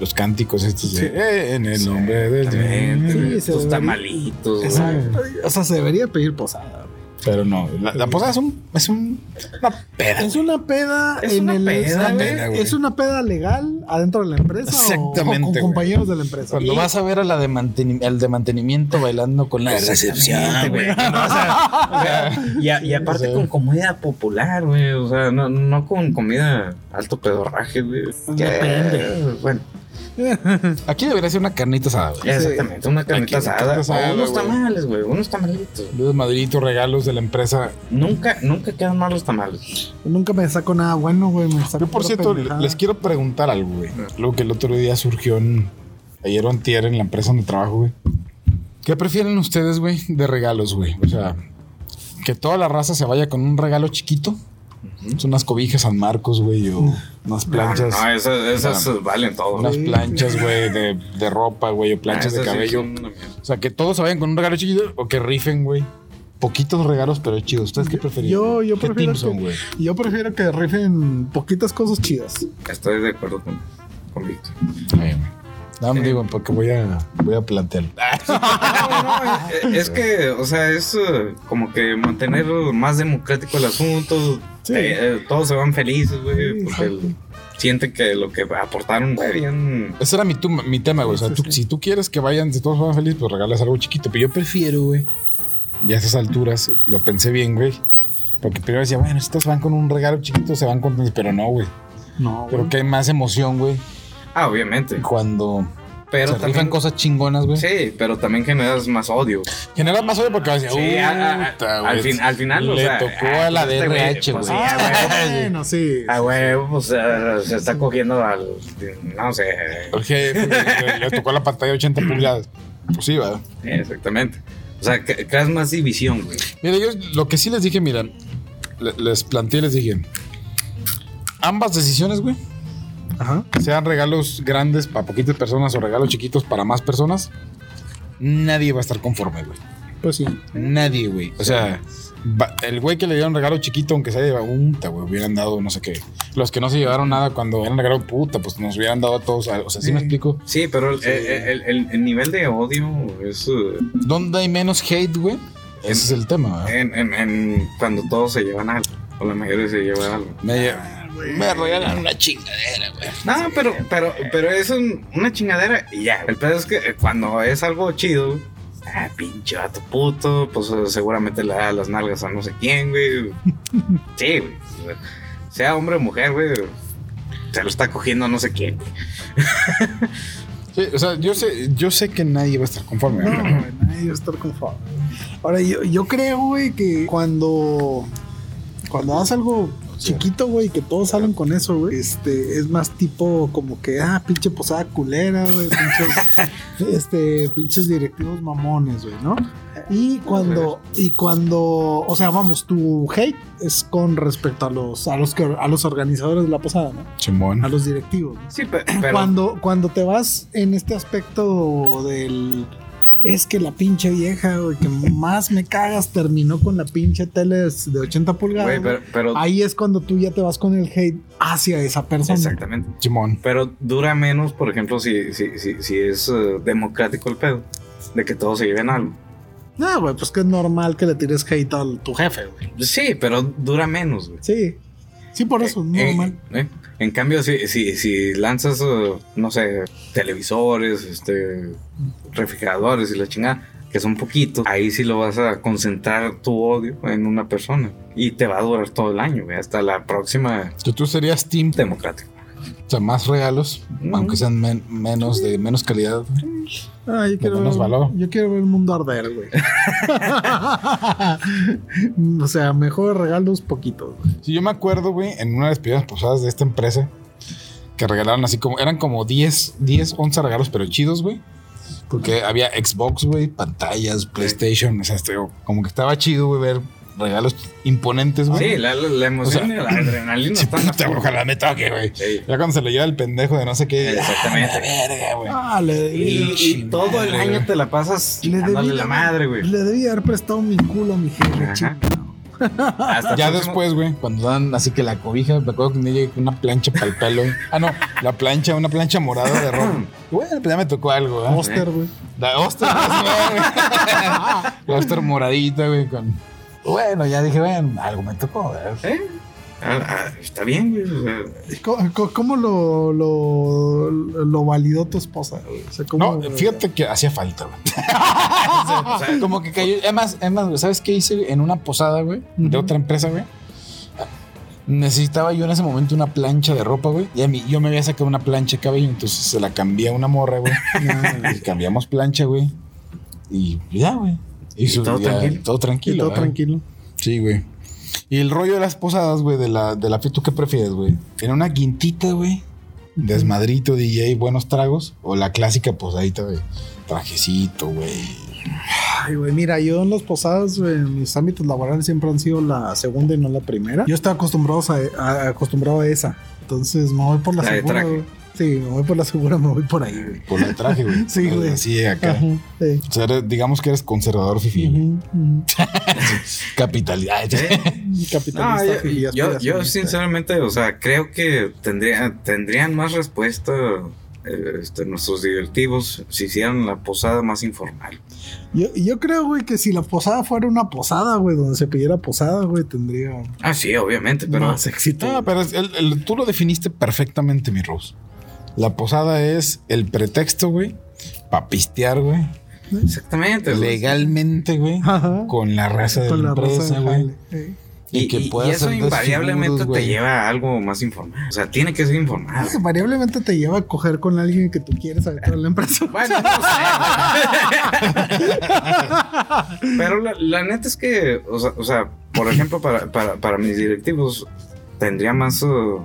los cánticos estos de eh, en el nombre del Sí, tus tamalitos. Exacto. O sea, se debería pedir posada. Pero no, la, la posada es un es un, una peda. Es una peda Es en una el peda, es una peda, Es una peda legal adentro de la empresa o- Exactamente, o, con compañeros de la empresa. Cuando Y- vas a ver a la de manteni- al de mantenimiento bailando con la recepción, güey. O sea, y, a- y aparte O sea. con comida popular, güey. O sea, no, no con comida alto pedorraje, güey. Que- Depende. Bueno, Aquí debería ser una carnita asada, güey. exactamente. Una carnita Aquí, asada. carnita asada, o unos güey. tamales, güey. Unos tamalitos. Los madritos, regalos de la empresa. Nunca, nunca quedan mal los tamales. Nunca me saco nada bueno, güey. me saco Yo, por cierto, pendejada. les quiero preguntar algo, güey. Algo que el otro día surgió en, ayer o antier en la empresa donde trabajo, güey. ¿Qué prefieren ustedes, güey, de regalos, güey? O sea, que toda la raza se vaya con un regalo chiquito. Son unas cobijas San Marcos, güey, o unas planchas. No, esas, esas Ah. valen todo. Unas planchas, güey, de, de ropa, güey, o planchas Ah, de sí cabello. O sea, que todos se vayan con un regalo chiquito o que rifen, güey. Poquitos regalos, pero chidos. ¿Ustedes qué preferían? Yo, yo ¿Qué prefiero son, que, güey? yo prefiero que rifen poquitas cosas chidas. Estoy de acuerdo con, con Víctor. Güey. No, me digo, porque voy a, voy a plantearlo. No, no, eh, es que, o sea, es eh, como que mantener más democrático el asunto. Sí. Eh, eh, todos se van felices, güey, porque el- sienten que lo que aportaron fue bien. Ese era mi, tu- mi tema, güey. O sea, Sí, tú- sí. si tú quieres que vayan, si todos van felices, pues regalas algo chiquito. Pero yo prefiero, güey. Ya a esas alturas, lo pensé bien, güey. Porque primero decía, bueno, si todos van con un regalo chiquito, se van contentos. Pero no, güey. No, Creo que hay más emoción, güey. Ah, obviamente. Cuando Pero se también. cosas chingonas, güey. Sí, pero también generas más odio. Genera más odio porque vas a decir, Sí, a- a- "Puta, al, fin- al final, o Le sea, tocó ah, a la pues este DRH, pues güey. sí, Ah, a huevo. bueno, sí. Ah, güey, pues se está cogiendo al. No sé. Jefe, le, le tocó la pantalla 80 pulgadas. Pues sí, ¿verdad? Exactamente. O sea, creas más división, güey. Mira, yo lo que sí les dije, miran, le- les planteé, les dije, ambas decisiones, güey, Ajá. sean regalos grandes para poquitas personas o regalos chiquitos para más personas, nadie va a estar conforme, güey. Pues sí. Nadie, güey. O sea, va- el güey que le dieron regalo chiquito, aunque se haya llevado un puta, güey, hubieran dado no sé qué. Los que no se llevaron nada cuando eran regalo puta, pues nos hubieran dado a todos. O sea, ¿sí me Sí. explico? Sí, pero el, el- el- el nivel de odio es. eh, ¿Dónde hay menos hate, güey? Ese es el tema, ¿verdad? en, en- en cuando todos se llevan algo. O la mayoría se lleva algo. Me, me regalan una chingadera, güey. No, pero, pero, pero es un- una chingadera y ya. El pedo es que eh, cuando es algo chido, ah, pinche vato puto, pues eh, seguramente le da las nalgas a no sé quién, güey. Sí, güey. Sea, hombre o mujer, güey. Se lo está cogiendo a no sé quién. güey. Sí, o sea, yo sé, yo sé que nadie va a estar conforme. No, nadie va a estar conforme. Ahora, yo, yo creo, güey, que cuando, cuando haces algo chiquito, güey, que todos salen con eso, güey, este, es más tipo como que, ah, pinche posada culera, güey, pinches, este, pinches directivos mamones, güey, ¿no? Y cuando, y cuando, o sea, vamos, tu hate es con respecto a los, a los, que- a los organizadores de la posada, ¿no? Chimón. A los directivos, ¿no? Sí, pe- pero. cuando, cuando te vas en este aspecto del es que la pinche vieja, güey, que más me cagas, terminó con la pinche tele de 80 pulgadas. Güey, pero, pero- Ahí es cuando tú ya te vas con el hate hacia esa persona. Exactamente. Chimón. Pero dura menos, por ejemplo, si, si, si, si es eh, democrático el pedo. De que todos se lleven algo. No, güey, pues que es normal que le tires hate a tu jefe, güey. Sí, pero dura menos, güey. Sí. Sí, por eso, es Eh, normal. eh, En cambio, si, si, si lanzas, eh, no sé, televisores, este, refrigeradores y la chingada, que son poquitos, ahí sí lo vas a concentrar tu odio en una persona. Y te va a durar todo el año, hasta la próxima Tú, tú serías team, democrática. Sea, más regalos, aunque sean men- menos de menos calidad. Ah, yo, quiero menos ver, valor. yo quiero ver el mundo arder, güey. o sea, mejores regalos, poquitos. Sí, yo me acuerdo, güey, en una de las primeras posadas de esta empresa, que regalaron así como, eran como 10, 10, 11 regalos, pero chidos, güey. Porque había Xbox, güey, pantallas, PlayStation, o sea, este, como que estaba chido, güey, ver regalos imponentes, güey. Sí, la, emoción O sea, y la adrenalina Sí, puta, ojalá me toque, güey. Sí. Ya cuando se le lleva el pendejo de no sé qué. Exactamente. ¡ah, la verga, güey. Ah, le, Y, y todo el año te la pasas le debí la haber- madre, güey. Le debí haber prestado mi culo a mi jefe, Ajá. chico. Hasta Ya después, güey, cuando dan así que la cobija, me acuerdo que me llegué con una plancha para el pelo. güey. Ah, no, la plancha, una plancha morada de ropa. Bueno, pues ya me tocó algo, ¿verdad? Póster, güey. La Oster, güey. La Oster moradita, güey, con... Bueno, ya dije, bueno, algo me tocó, ¿verdad? ¿Eh? Ah, ah, está bien, güey. o sea, ¿Cómo, lo, lo, lo validó tu esposa? güey? O sea, ¿cómo- No, fíjate que hacía falta, güey. O sea, como que cayó. Además, además, güey, ¿sabes qué hice en una posada, güey? De otra empresa, güey. Necesitaba yo en ese momento una plancha de ropa, güey. Y a mí, yo me había sacado una plancha de cabello, entonces se la cambié a una morra, güey. Y cambiamos plancha, güey. Y ya, güey. Y, su- todo ya, tranquilo. Todo y tranquilo. todo ¿verdad? tranquilo. Sí, güey. Y el rollo de las posadas, güey, de la, de la fiesta, ¿tú qué prefieres, güey? ¿En una quintita, güey? Desmadrito, DJ, buenos tragos. O la clásica posadita, güey. Trajecito, güey. Ay, güey, mira, yo en las posadas, güey, en mis ámbitos laborales siempre han sido la segunda y no la primera. Yo estaba acostumbrado a, a- acostumbrado a esa. Entonces me voy por la, La güey. Sí, me voy por la segura, me voy por ahí, güey. Por el traje, güey. Sí, güey. Así acá. Ajá, sí. O sea, eres- digamos que eres conservador fifi. ujú. Capitalidad. Capitalista, No, yo, fili- yo, yo sinceramente, o sea, creo que tendría, tendrían más respuesta eh, este, nuestros directivos si hicieran la posada más informal. Yo, yo creo, güey, que si la posada fuera una posada, güey, donde se pidiera posada, güey, tendría Ah, sí, obviamente, pero más éxito. No, pero es- el- el- tú lo definiste perfectamente, mi Rose. La posada es el pretexto, güey, para pistear, güey. exactamente. Legalmente, güey. Con la raza de Con la empresa, güey. eh. Y, Y que y- eso invariablemente te lleva a algo más informal. O sea, tiene que ser informal. Eso variablemente te lleva a coger con alguien que tú quieres adentro de la empresa. Bueno, no sé. Pero la, la neta es que, o sea, o sea, por ejemplo, para, para, para mis directivos tendría más, uh,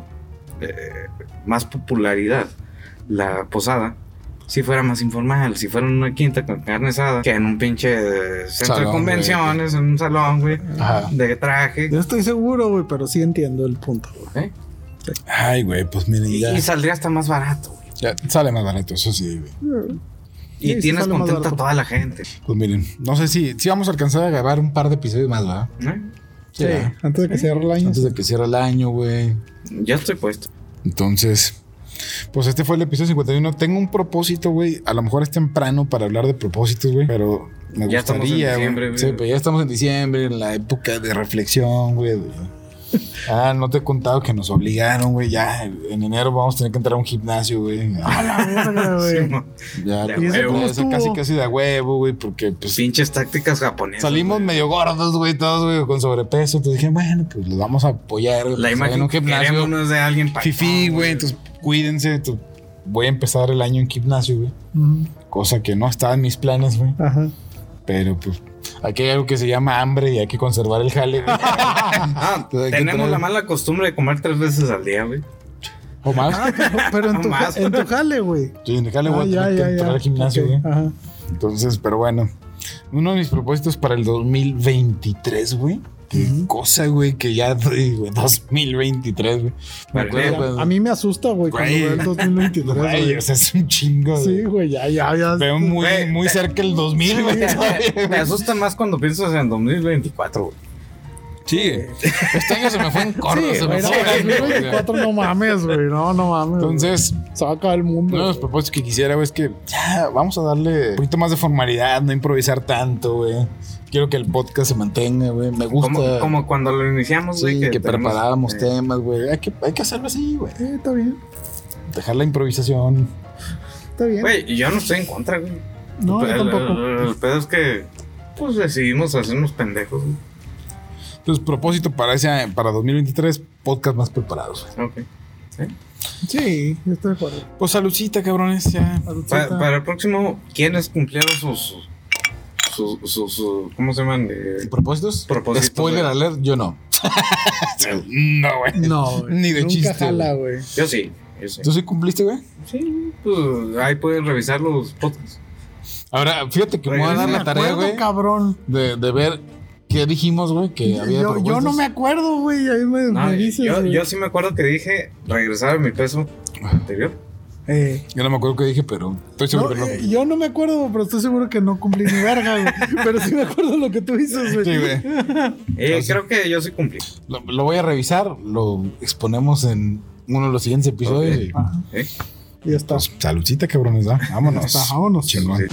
eh, más popularidad la posada si fuera más informal, si fuera en una quinta con carne asada, que en un pinche centro Salón, de convenciones, en un salón, güey, Ajá. de traje. Yo estoy seguro, güey, pero sí entiendo el punto, güey. ¿eh? Ay, güey, pues miren, Y, ya, y saldría hasta más barato, güey. ya sale más barato, eso sí, güey. Y Sí, tienes contenta a toda la gente. Pues miren, no sé si, si vamos a alcanzar a grabar un par de episodios más, ¿verdad? ¿eh? Sí, antes de que cierre el año. Antes de que cierre el año, güey. Ya estoy puesto. Entonces, pues este fue el episodio 51. Tengo un propósito, güey. A lo mejor es temprano para hablar de propósitos, güey. Pero me Ya estamos en gustaría, diciembre, güey. Sí, pero ya estamos en diciembre, en la época de reflexión, güey. Ah, no te he contado que nos obligaron, güey. Ya en enero vamos a tener que entrar a un gimnasio, güey. A la verga, güey. Sí, Ya, De huevo. ya, eso casi casi de huevo, güey, porque pues Pinches tácticas japonesas. salimos güey. medio gordos, güey, todos, güey, con sobrepeso. Entonces dije, bueno, pues los vamos a apoyar. La pues, en imagen un que gimnasio de alguien pa- Fifi, güey. Entonces, cuídense. entonces, voy a empezar el año en gimnasio, güey. Cosa que no estaba en mis planes, güey. Ajá. Pero pues aquí hay algo que se llama hambre y hay que conservar el jale, güey. Ah, tenemos la mala costumbre de comer tres veces al día, güey. ¿O más? Ah, pero, pero en, tu, Más. en tu jale, güey. Sí, en el jale voy a Ah, ya, que ya, al gimnasio, Ok, güey. Ajá. Entonces, pero bueno. Uno de mis propósitos para el 2023, güey. Qué cosa, güey, que ya, güey, 2023, güey. Me acuerdo cuando- A mí me asusta, güey, cuando veo el 2023, Güey, güey. o sea, es un chingo, Sí, güey. ya, ya, ya. Veo muy, Güey, muy te- cerca el 2000, güey. Me asusta más cuando piensas en 2024, güey. Sí, este año se me fue en corto, Sí, se me no, fue volando, güey. 2024 no mames, güey. No, no mames. Entonces, se va a acabar el mundo. uno de los propósitos que quisiera, güey, es que ya vamos a darle un poquito más de formalidad, no improvisar tanto, güey. Quiero que el podcast se mantenga, güey. Me gusta. Como, como cuando lo iniciamos, sí, güey. que, tenemos, preparábamos eh, temas, güey. Hay que, hay que hacerlo así, güey. Eh, está bien, Dejar la improvisación. está bien. Güey, yo no estoy en contra, güey. no, el, yo tampoco. el- el pedo es que, pues decidimos hacernos pendejos, güey. Entonces, propósito para ese año- para 2023, podcast más preparados. Ok. ¿Sí? Sí, estoy de acuerdo. Pues saludcita, cabrones, ya. Pa- para el próximo, ¿quiénes cumplieron sus. sus. sus. sus- ¿Cómo se llaman? Eh, ¿Propósitos? Propósitos, Spoiler alert, yo no. no, güey. No, güey. Ni de Nunca chiste, jala, güey. yo sí, yo sí. ¿Tú sí cumpliste, güey? Sí, pues ahí pueden revisar los podcasts. Ahora, fíjate que me voy a dar la tarea, güey, cabrón. de, de ver qué dijimos, güey, que había Yo, no me acuerdo, güey. Ahí me, No, me dices. yo, sí me acuerdo que dije regresar a mi peso anterior. Eh, Yo no me acuerdo qué dije, pero estoy seguro no, que no. eh, yo no me acuerdo, pero estoy seguro que no cumplí ni verga, güey. Pero sí me acuerdo lo que tú dices, güey. Sí, güey. Eh, creo que yo sí cumplí. Lo, lo voy a revisar, lo exponemos en uno de los siguientes episodios. Y, Ajá, ¿eh? y ya está. pues, saludcita, cabrones, ¿va? Vámonos. Ya está, vámonos. Chingón. Sí.